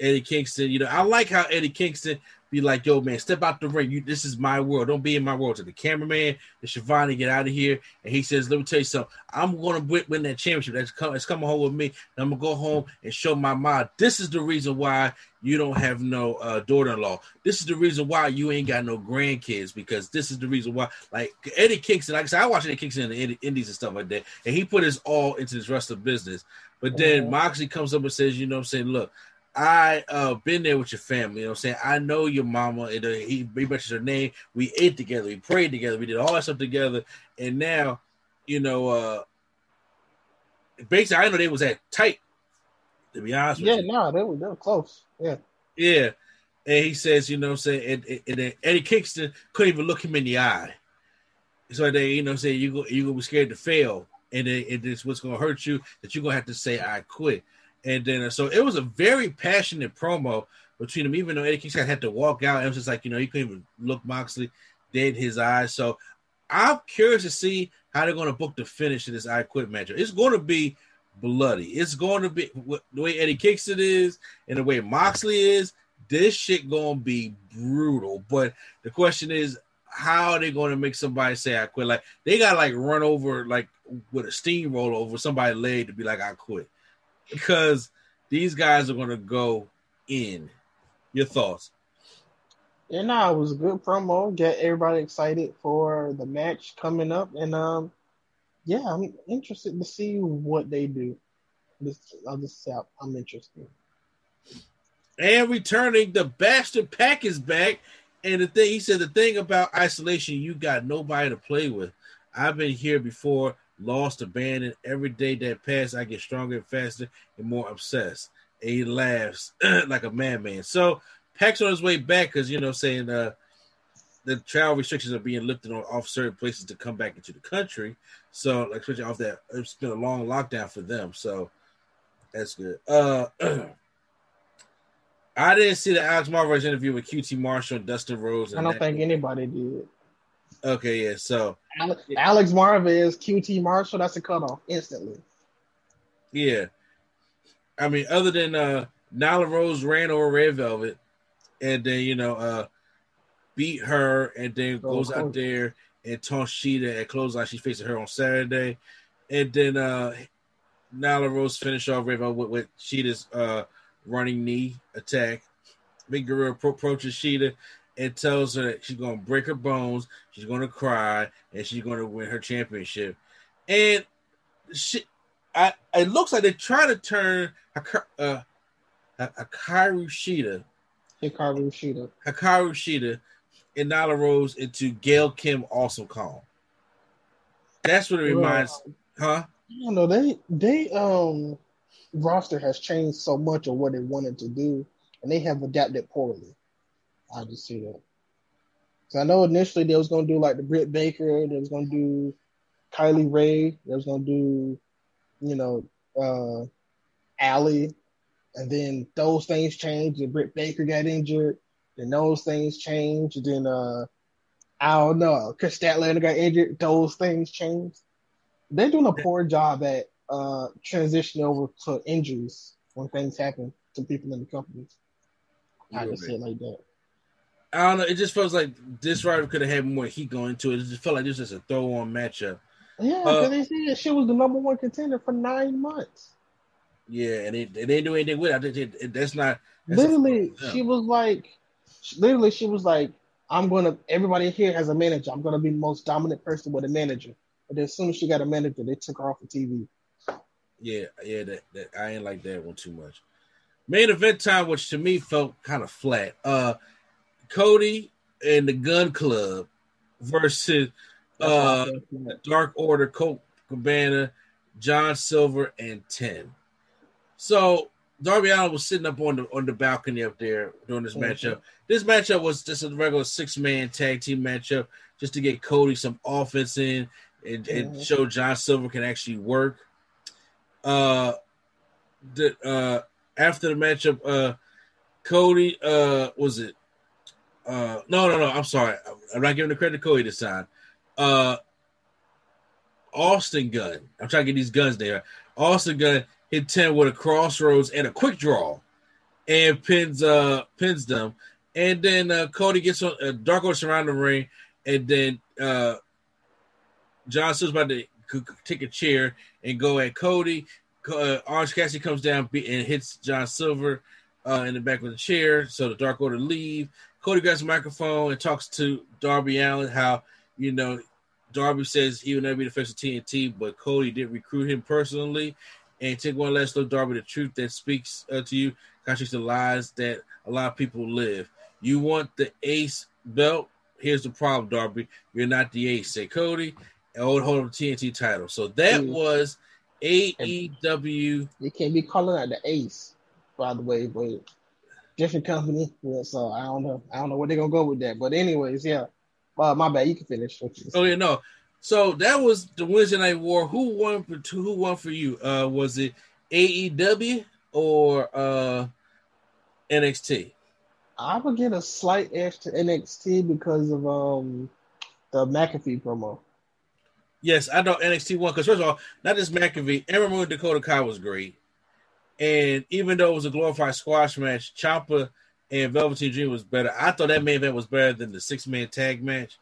Eddie kingston you know i like how eddie kingston be like, yo, man, step out the ring. You, this is my world. Don't be in my world. To the cameraman, the Schiavone, get out of here. And he says, let me tell you something. I'm going to win, win that championship. That's come, it's coming home with me. And I'm going to go home and show my mom. This is the reason why you don't have no uh, daughter-in-law. This is the reason why you ain't got no grandkids because this is the reason why. Like Eddie Kingston, like I said, I watch Eddie Kingston in the Indies and stuff like that. And he put his all into this wrestling business. But then
Mhm.
Moxley comes up and says, you know what I'm saying? Look, I uh been there with your family, you know what I'm saying? I know your mama, and uh, he, he mentions her name. We ate together, we prayed together, we did all that stuff together, and now, you know, uh basically I know they was at tight, to be honest with
Yeah, no, they were they were close. Yeah.
Yeah. And he says, you know what I'm saying, and, and, and Eddie Kingston couldn't even look him in the eye. So they, you know saying, you go you gonna be scared to fail, and then it is what's gonna hurt you that you're gonna have to say I quit. And then uh, so it was a very passionate promo between them, even though Eddie Kingston had to walk out, it was just like, you know, he couldn't even look Moxley dead in his eyes. So I'm curious to see how they're gonna book the finish of this I quit match. It's gonna be bloody. It's going to be the way Eddie Kingston is and the way Moxley is. This shit gonna be brutal. But the question is, how are they going to make somebody say I quit? Like they got like run over like with a steamroller over somebody's leg to be like I quit, because these guys are going to go in. Your thoughts?
Yeah, no, it was a good promo. Get everybody excited for the match coming up, and um, yeah, I'm interested to see what they do. This, I'll just say I'm interested.
And returning, the bastard pack is back. And the thing he said, the thing about isolation, you got nobody to play with. I've been here before, lost, abandoned. Every day that passed, I get stronger and faster and more obsessed. And he laughs like a madman. So Pac's on his way back because you know, saying uh the travel restrictions are being lifted on off certain places to come back into the country. So like especially off that it's been a long lockdown for them. So that's good. Uh I didn't see the Alex Marvez interview with QT Marshall and Dustin Rhodes.
I don't think anybody did.
Okay, yeah. So
Alex, Alex Marvez, QT Marshall, that's a cutoff instantly.
yeah, I mean, other than uh, Nyla Rose ran over Red Velvet, and then you know uh, beat her, and then
Oh,
goes out there and taunts Shida at clothesline. She's facing her on Saturday, and then uh Nyla Rose finish off Raven with, with Shida's uh running knee attack. Big Guerrero pro- approaches Shida and tells her that she's gonna break her bones, she's gonna cry, and she's gonna win her championship. And she, I, it looks like they're trying to turn uh, Hikaru Shida,
Hikaru Shida.
Hikaru Shida, and Nyla Rose into Gail Kim Awesome Kong. That's what it reminds, huh?
I don't know. They they um roster has changed so much of what they wanted to do, and they have adapted poorly. I just see that. So I know initially they was gonna do like the Britt Baker, they was gonna do Kylie Rae, they was gonna do, you know, uh Allie, and then those things changed. And Britt Baker got injured, then those things changed. Then uh I don't know, Kris Statlander got injured. Those things changed. They're doing a poor job at uh transitioning over to injuries when things happen to people in the company. I just say it like that.
I don't know. It just feels like this rival could have had more heat going into it. It just felt like this was just a throw on matchup.
Yeah,
Uh,
because they said she was the number one contender for nine months.
Yeah, and they, they didn't do anything with it. I think it- it- that's not that's
literally,
yeah.
she was like, literally, she was like, "I'm gonna." Everybody here has a manager. I'm gonna be the most dominant person with a manager. But then as soon as she got a manager, they took her off the TV.
Yeah, yeah, that, that I ain't like that one too much. Main event time, which to me felt kind of flat. Uh Cody and the Gunn Club versus uh Dark Order, Colt Cabana, John Silver, and Ten. So Darby Allin was sitting up on the on the balcony up there during this matchup. This matchup was just a regular six man tag team matchup, just to get Cody some offense in and, and
Mhm.
show John Silver can actually work. Uh, the uh after the matchup, uh, Cody uh was it? Uh, no, no, no. I'm sorry. I'm not giving the credit to Cody this time. Uh, Austin Gunn. I'm trying to get these guns there. Austin Gunn hit ten with a crossroads and a quick draw, and pins uh pins them. And then uh, Cody gets on uh, Dark Order around the ring, and then uh, John Silver's about to take a chair and go at Cody. Uh, Orange Cassidy comes down and hits John Silver uh, in the back of the chair. So the Dark Order leave. Cody grabs the microphone and talks to Darby Allin. How you know Darby says he will never be the face of TNT, but Cody did recruit him personally. And take one last look, Darby, the truth that speaks uh, to you, contradicts the lies that a lot of people live. You want the ace belt? Here's the problem, Darby. You're not the ace, say Cody. And hold, hold up the TNT title. So that
Mm.
was AEW.
You can't be calling out the ace, by the way, but different company. Yeah, so I don't know. I don't know where they're gonna go with that. But anyways, yeah. Uh, my bad. You can finish.
Oh yeah, no. So that was the Wednesday Night War. Who won for two? Who won for you? Uh, was it AEW or uh, NXT?
I would get a slight edge to NXT because of um the McAfee promo.
Yes, I know NXT won because first of all, not just McAfee, Moon Dakota Kai was great, and even though it was a glorified squash match, Ciampa and Velveteen Dream was better. I thought that main event was better than the six man tag match.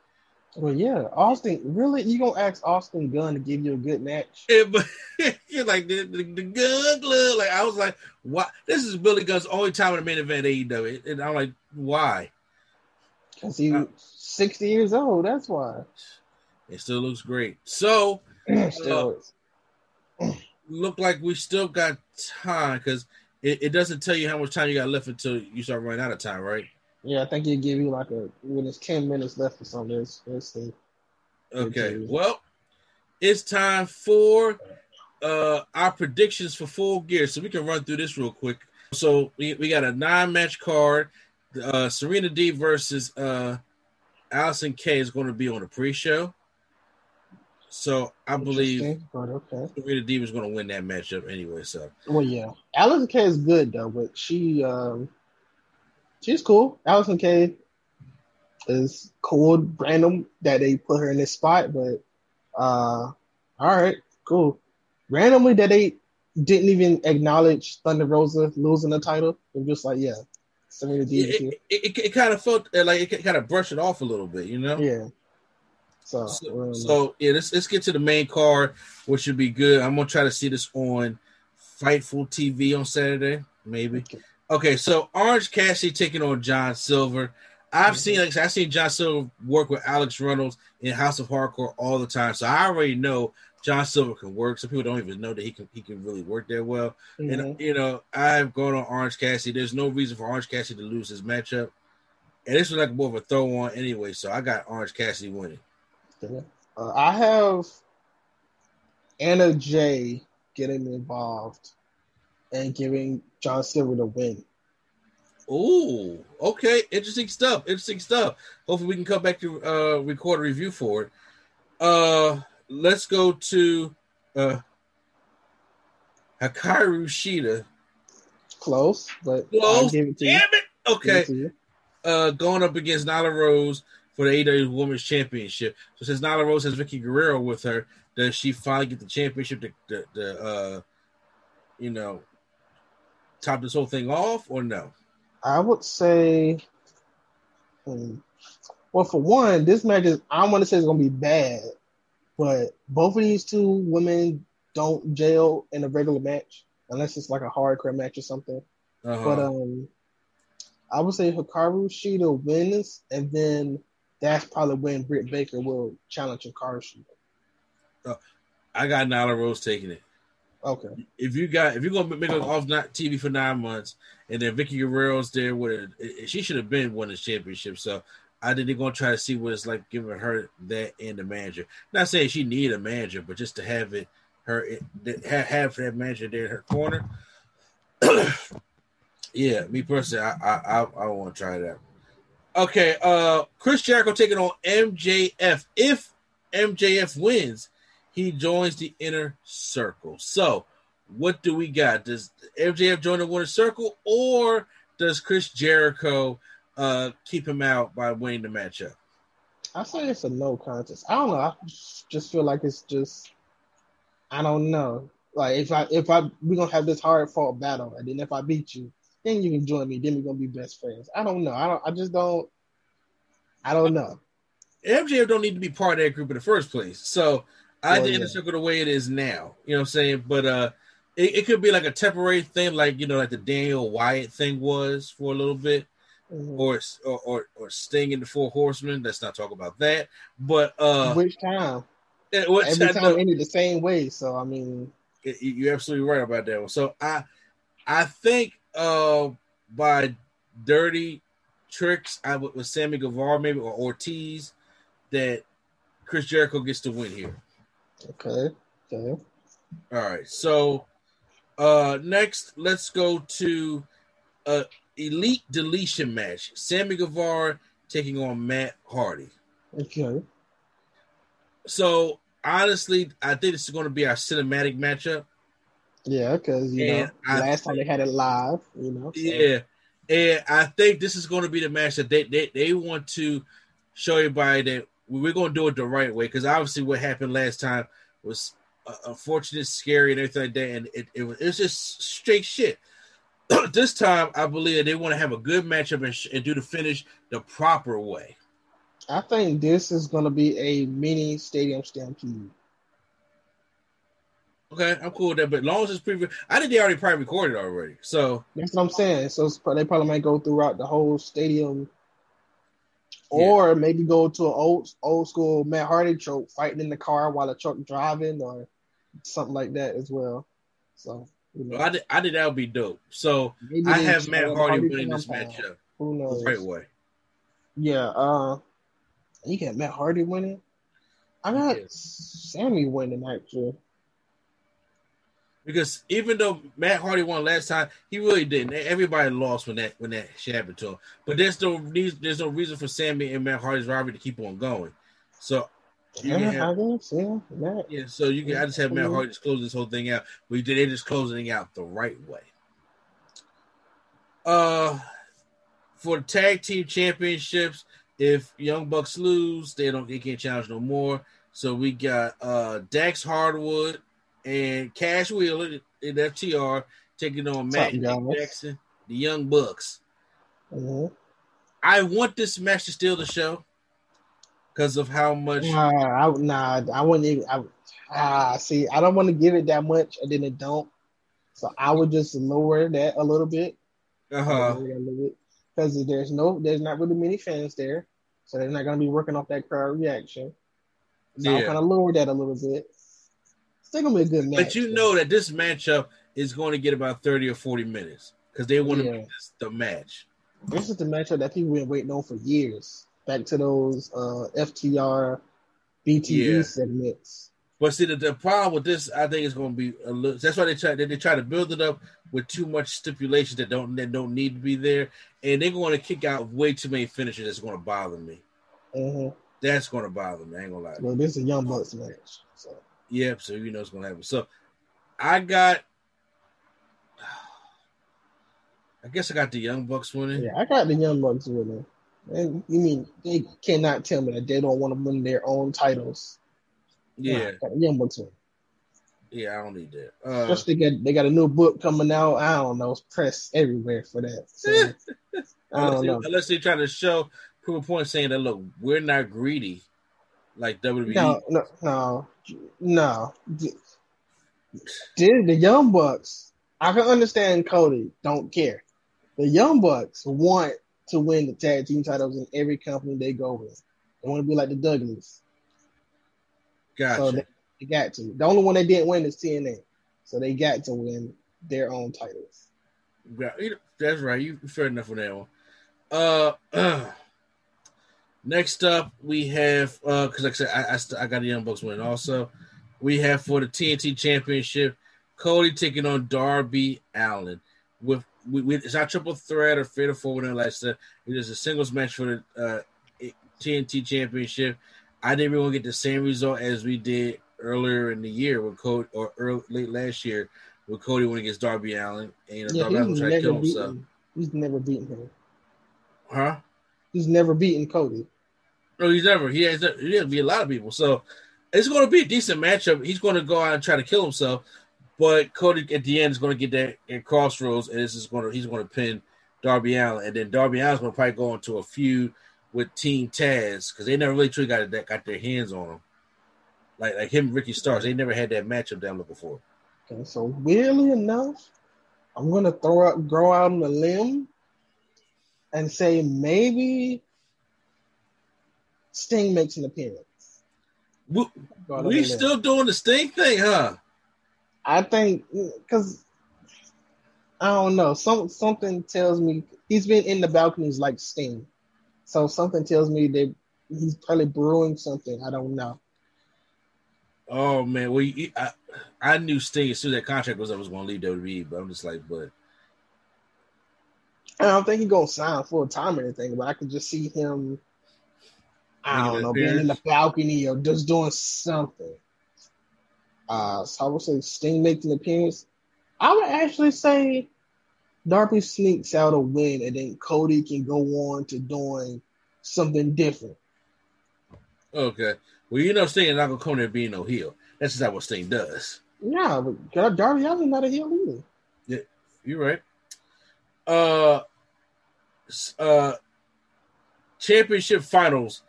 Well, yeah, Austin. Really, you gonna ask Austin Gunn to give you a good match?
Yeah, but you're like the, the, the gun glove. Like I was like, why? This is Billy Gunn's only time in the main event AEW, and I'm like, why?
Because he's uh, sixty years old. That's why.
It still looks great. So
Still, uh,
look like we still got time because it, it doesn't tell you how much time you got left until you start running out of time, right?
yeah, I think he'll give you like a when it's ten minutes left or something. Let's, let's see.
Okay. Well, it's time for uh our predictions for full gear. So we can run through this real quick. So we, we got a nine match card. Uh Serena D versus uh Allysin Kay is going to be on the pre-show. So I believe
but okay.
Serena D was going to win that matchup anyway. So
Well, yeah, Allysin Kay is good though, but she um she's cool. Allysin Kay is cool, random that they put her in this spot, but uh, all right, cool. Randomly that they didn't even acknowledge Thunder Rosa losing the title. They're just like, yeah, Serena
yeah,
Deeb is here.
it, it, it, it kind of felt like it kind of brushed it off a little bit, you know?
Yeah, So,
So, so, yeah, let's let's get to the main card, which should be good. I'm gonna try to see this on Fightful TV on Saturday, maybe.
Okay.
Okay, so Orange Cassidy taking on John Silver. I've seen like I've seen John Silver work with Alex Reynolds in House of Hardcore all the time, so I already know John Silver can work. Some people don't even know that he can he can really work that well.
mhm.
And you know, I've gone on Orange Cassidy. There's no reason for Orange Cassidy to lose his matchup. And this was like more of a throw on anyway, so I got Orange Cassidy winning.
Uh, I have Anna Jay getting involved and giving John Silver the win.
Ooh, okay, interesting stuff. Interesting stuff. Hopefully, we can come back to uh, record a review for it. Uh, let's go to uh, Hikaru Shida.
Close, but
Close.
I'll give it to you.
Damn it! Okay,
it
uh, going up against Nyla Rose for the AEW Women's Championship. So since Nyla Rose has Vickie Guerrero with her, does she finally get the championship to, to, to uh, you know, top this whole thing off or no?
I would say, hmm, well, for one, this match is, I don't want to say it's going to be bad, but both of these two women don't jail in a regular match unless it's like a hardcore match or something.
Uh-huh.
But um, I would say Hikaru Shida wins, and then that's probably when Britt Baker will challenge Hikaru Shida.
I got Nyla Rose taking it.
Okay.
If you got if you're gonna make it off not TV for nine months, and then Vickie Guerrero's there with it, it- she should have been winning the championship. So I think they're gonna try to see what it's like giving her that and the manager. Not saying she need a manager, but just to have it her have, have that manager there in her corner. yeah, me personally, I I I, I want to try that. Okay, uh, Chris Jericho taking on MJF. If MJF wins, he joins the inner circle. So, what do we got? Does MJF join the winner circle, or does Chris Jericho uh, keep him out by winning the matchup?
I say it's a no contest. I don't know. I just feel like it's just I don't know. Like if I if I we're gonna have this hard fought battle, and then if I beat you, then you can join me. Then we're gonna be best friends. I don't know. I don't. I just don't. I don't know.
MJF don't need to be part of that group in the first place. So I
Well,
did
yeah.
the circle the way it is now. You know what I'm saying? But uh it, it could be like a temporary thing, like you know, like the Daniel Wyatt thing was for a little bit,
Mhm.
or or or, or Sting in the Four Horsemen. Let's not talk about that. But uh
Which time?
it- what-
Every time
know-
ended the same way. So I mean,
it- you're absolutely right about that one. So I I think uh by dirty tricks, I would with Sammy Guevara maybe or Ortiz that Chris Jericho gets to win here.
okay, okay.
All right. So uh next let's go to a elite deletion match. Sammy Guevara taking on Matt Hardy.
Okay.
So honestly, I think this is going to be our cinematic matchup.
Yeah, because you
And
know,
I
last time they had it live, you know. so-
Yeah. And I think this is going to be the match that they they, they want to show everybody that we're going to do it the right way. Because obviously, what happened last time was unfortunate, scary, and everything like that. And it, it, was, it was just straight shit. this time, I believe they want to have a good matchup and, sh- and do the finish the proper way.
I think this is going to be a mini stadium stampede.
Okay, I'm cool with that. But as long as it's pre, I think they already probably recorded already. So
That's what I'm saying. So it's, they probably might go throughout the whole stadium, or maybe go to an old old school Matt Hardy trope, fighting in the car while the truck driving, or something like that as well. So you know,
I did, I think that would be dope. So
maybe
I have Matt Hardy
Hardy
winning this matchup
Who knows?
right way.
Yeah. Uh, you got Matt Hardy winning. I got
Yes.
Sammy winning actually.
Because even though Matt Hardy won last time, he really didn't. Everybody lost when that when that shit happened to him. But there's no reason, there's no reason for Sammy and Matt Hardy's rivalry to keep on going. So you
Yeah,
can have,
guess. Yeah, Matt.
yeah, so you can I just have Matt. Hardy just close this whole thing out. We did they just closing it out the right way. Uh for the tag team championships, if Young Bucks lose, they don't they can't challenge no more. So we got uh Dax Harwood and Cash Wheeler in FTR taking on Matt and
What's up,
Nick
guys?
Jackson, the Young Bucks.
Mhm.
I want this match to steal the show. because of how much.
Nah, I, nah, I wouldn't even. I, ah, see, I don't want to give it that much, and then it don't. So I would just lower that a little bit.
Uh huh.
Because there's no, there's not really many fans there, so they're not going to be working off that crowd reaction. So
Yeah.
I'll kind of lower that a little bit. Gonna be a good match.
But you know that this matchup is going to get about thirty or forty minutes because they want to
Yeah.
make this the match.
this is the matchup that people have been waiting on for years. Back to those uh, FTR, BTE
Yeah.
segments.
But see, the, the problem with this, I think, is going to be a little. That's why they try. They, they try to build it up with too much stipulations that don't that don't need to be there, and they're going to kick out way too many finishes. That's going to bother me.
hmm
That's going to bother me. I ain't gonna lie.
Well, this is a Young Bucks match. So
Yep. So you know what's going to happen. So I got. I guess I got the Young Bucks winning.
yeah, I got the Young Bucks winning. And you mean they cannot tell me that they don't want to win their own titles?
Yeah.
Nah, I got the Young Bucks winning.
Yeah, I don't need that. Uh,
Especially they got they got a new book coming out. I don't know, it's press everywhere for that. So I
unless,
don't
they,
know.
unless they try to show prove a point saying that look, we're not greedy like. WWE.
No, no, no, no. The, the Young Bucks, I can understand Cody don't care. The Young Bucks want to win the tag team titles in every company they go with. They want to be like the Dudleys.
Gotcha.
So they, they got to. The only one they didn't win is TNA. So they got to win their own titles.
That's right. You fair enough on that one. Uh, next up we have uh, because like I said, I, I, st- I got the Young Bucks winning. Also, we have for the TNT Championship, Cody taking on Darby Allin. With, with, with it's not triple threat or fatal four whatever like that. It is a singles match for the uh, TNT Championship. I didn't really get the same result as we did earlier in the year with Cody or early, late last year with Cody when against Darby Allin. And you know,
Yeah,
Darby
Allin
tried to kill himself.
He's never beaten him.
Huh?
He's never beaten Cody.
No, he's never. He has. He has be a lot of people. So it's going to be a decent matchup. He's going to go out and try to kill himself, but Cody at the end is going to get that in crossroads, and this is going to. He's going to pin Darby Allin, and then Darby Allin's going to probably go into a feud with Team Taz because they never really truly got that got their hands on him. Like like him, and Ricky Starks, they never had that matchup that I'm looking for.
Okay, so weirdly enough, I'm gonna throw out, grow out on a limb and say maybe Sting makes an appearance.
We,
Go out on a
we still doing the Sting thing, huh?
I think because I don't know. Some something tells me he's been in the balconies like Sting, so something tells me that he's probably brewing something. I don't know.
Oh man, well, you- I, I knew Sting as soon as that contract was up was going to leave WWE, but I'm just like, but
I don't think he's gonna sign full time or anything, but I could just see him. I don't know, being in the balcony or just doing something. Uh, so I would say Sting makes an appearance. I would actually say Darby sneaks out a win, and then Cody can go on to doing something different.
Okay. Well, you know, Sting is not gonna come there being no heel. That's just not what Sting does.
Yeah, but Dar- Darby Allin's not a heel either.
Yeah, you're right. Uh, uh, championship finals.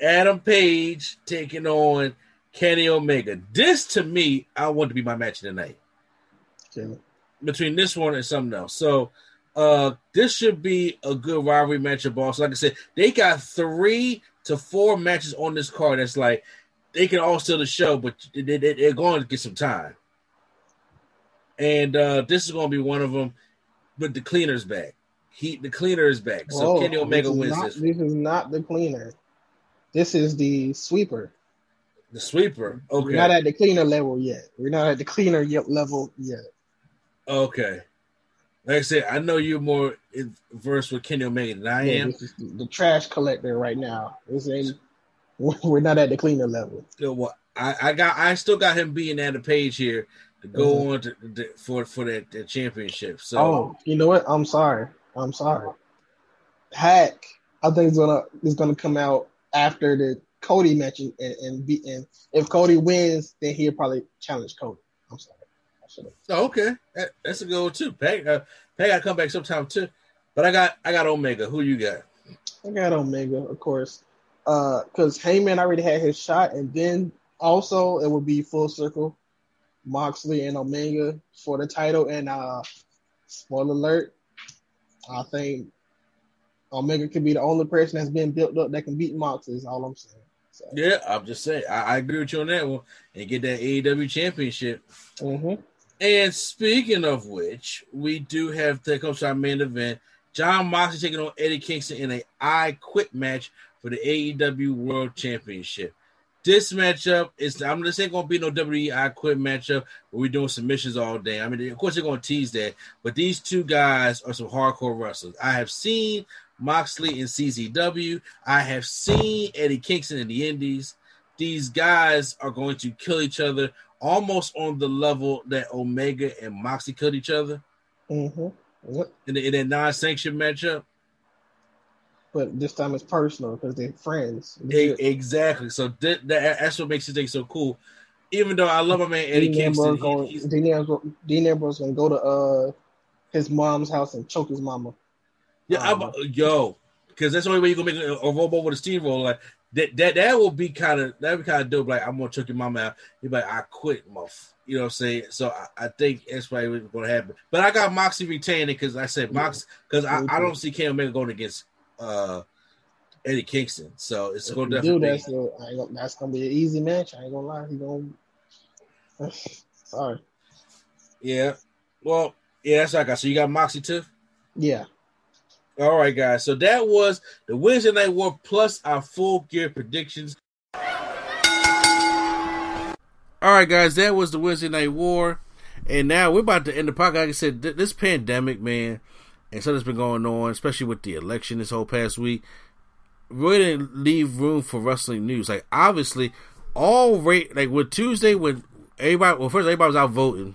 Adam Page taking on Kenny Omega. This to me, I want to be my match of the night.
Okay.
Between this one and something else. So, uh, this should be a good rivalry matchup. Also, like I said, they got three to four matches on this card. That's like they can all steal the show, but they, they, they're going to get some time. And uh, this is going to be one of them. But the cleaner's back. He the cleaner is back. So
Whoa,
Kenny Omega wins
not,
this.
This is not the cleaner. This is the sweeper.
The sweeper. Okay.
We're not at the cleaner level yet. We're not at the cleaner yet level yet.
okay. Like I said, I know you're more in- versed with Kenny Omega than I
Yeah,
am.
the, the trash collector right now. This ain't. We're not at the cleaner level.
So, well, I, I got I still got him being at the page here to go mm-hmm. on to, to- for for that, that championship. So
oh, you know what? I'm sorry. I'm sorry. Hack, I think is gonna is gonna come out after the Cody match and and, be, and if Cody wins, then he'll probably challenge Cody. I'm sorry.
Oh, okay, that, that's a good one too. Peg, uh, Peg, I come back sometime too. But I got I got Omega. Who you got?
I got Omega, of course. because Heyman already had his shot, and then also it would be full circle, Moxley and Omega for the title. And uh, spoiler alert, I think Omega could be the only person that's been built up that can beat Moxley. Is all I'm saying. So,
Yeah, I'm just saying. I, I agree with you on that one. And get that AEW championship.
mhm.
And speaking of which, we do have to come to our main event. Jon Moxley taking on Eddie Kingston in a I Quit match for the AEW World Championship. This matchup is I'm just saying gonna be no WWE I Quit matchup where we're doing submissions all day. I mean, of course they're gonna tease that, but these two guys are some hardcore wrestlers. I have seen Moxley in CZW. I have seen Eddie Kingston in the Indies. These guys are going to kill each other almost on the level that Omega and Moxley killed each other
Mhm. Yep.
in, in that non-sanctioned matchup.
But this time it's personal because they're friends.
Exactly. So that, that, that's what makes this thing so cool. Even though I love my man Eddie
Dean
Kingston, he-
going,
he's,
Dean Ambrose, Dean Ambrose gonna go to uh his mom's house and choke his mama.
Yeah, I'm,
Um,
yo, because that's the only way you're gonna make a, a robo with a steamroller. Like that, that that will be kind of that would be kind of dope. Like I'm gonna choke your mama out. You're like, I quit, muff. You know what I'm saying? So I, I think that's probably what's gonna happen. But I got Moxie retaining because I said Mox because I, I don't see Kenny Omega going against uh Eddie Kingston. So it's
If
gonna
do,
definitely
that's a, I ain't that's gonna be an easy match. I ain't gonna lie. He gonna. Sorry.
yeah. Well, yeah, that's what I got. So you got Moxie too.
Yeah.
All right, guys. So that was the Wednesday Night War plus our full gear predictions. All right, guys. That was the Wednesday Night War, and now we're about to end the podcast. Like I said, th- this pandemic, man, and something's been going on, especially with the election this whole past week. Really didn't leave room for wrestling news. Like obviously, all rate like with Tuesday when everybody well first everybody was out voting.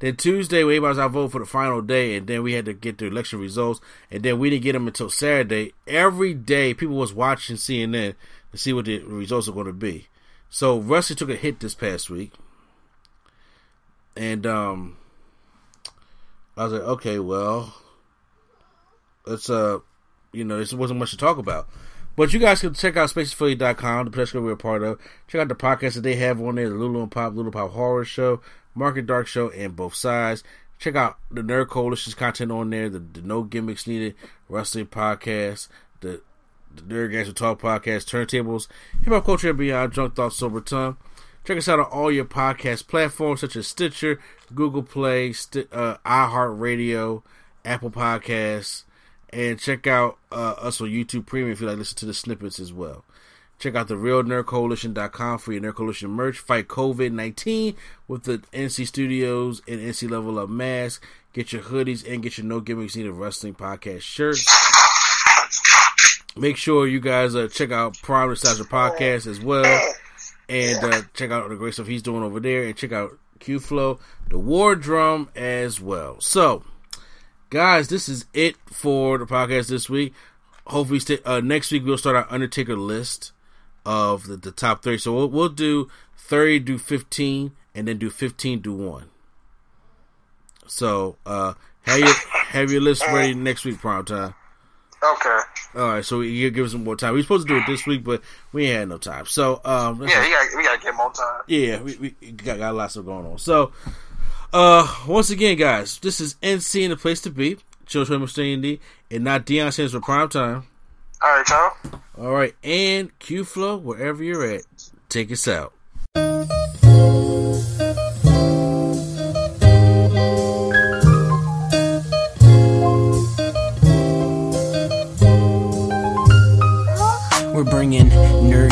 Then Tuesday, we everybody was out voting for the final day, and then we had to get the election results, and then we didn't get them until Saturday. Every day, people was watching CNN to see what the results are going to be. So Russia took a hit this past week, and um, I was like, okay, well, let's uh, you know, this wasn't much to talk about. But you guys can check out spacesphilly.com, the press we're a part of. Check out the podcast that they have on there, the Lulu and Pop, Lulu Pop Horror Show, Market Dark Show, and both sides. Check out the Nerd Coalition's content on there, the, the No Gimmicks Needed Wrestling Podcast, the, the Nerd Who Talk Podcast, Turntables, Hip Hop Culture and Beyond, Drunk Thoughts, Sober Tongue. Check us out on all your podcast platforms such as Stitcher, Google Play, St- uh, iHeartRadio, Apple Podcasts, and check out uh, us on YouTube Premium if you like to listen to the snippets as well. Check out the realnerdcoalition.com for your Nerd Coalition merch. Fight COVID 19 with the NC Studios and NC Level Up mask. Get your hoodies and get your No Gimmicks Needed Wrestling Podcast shirts. Make sure you guys uh, check out Prime Nostalgia Podcast as well. And uh, check out the great stuff he's doing over there. And check out Q Flow, the War Drum as well. So, guys, this is it for the podcast this week. Hopefully, uh, next week we'll start our Undertaker list of the, the top three. So we'll, we'll do 30, do 15, and then do 15, do 1. So, uh, have your, have your list ready next week, prime time.
Okay.
All right, so you give us some more time. We were supposed to do it this week, but we ain't had no time. So, um,
Yeah, you got we gotta get more time.
yeah, we, we got, got lots of going on. So, uh, once again, guys, this is NC and the place to be. Children. D and not Deion Sanders for prime time.
All right, y'all.
All right, and Q Flow, wherever you're at, take us out.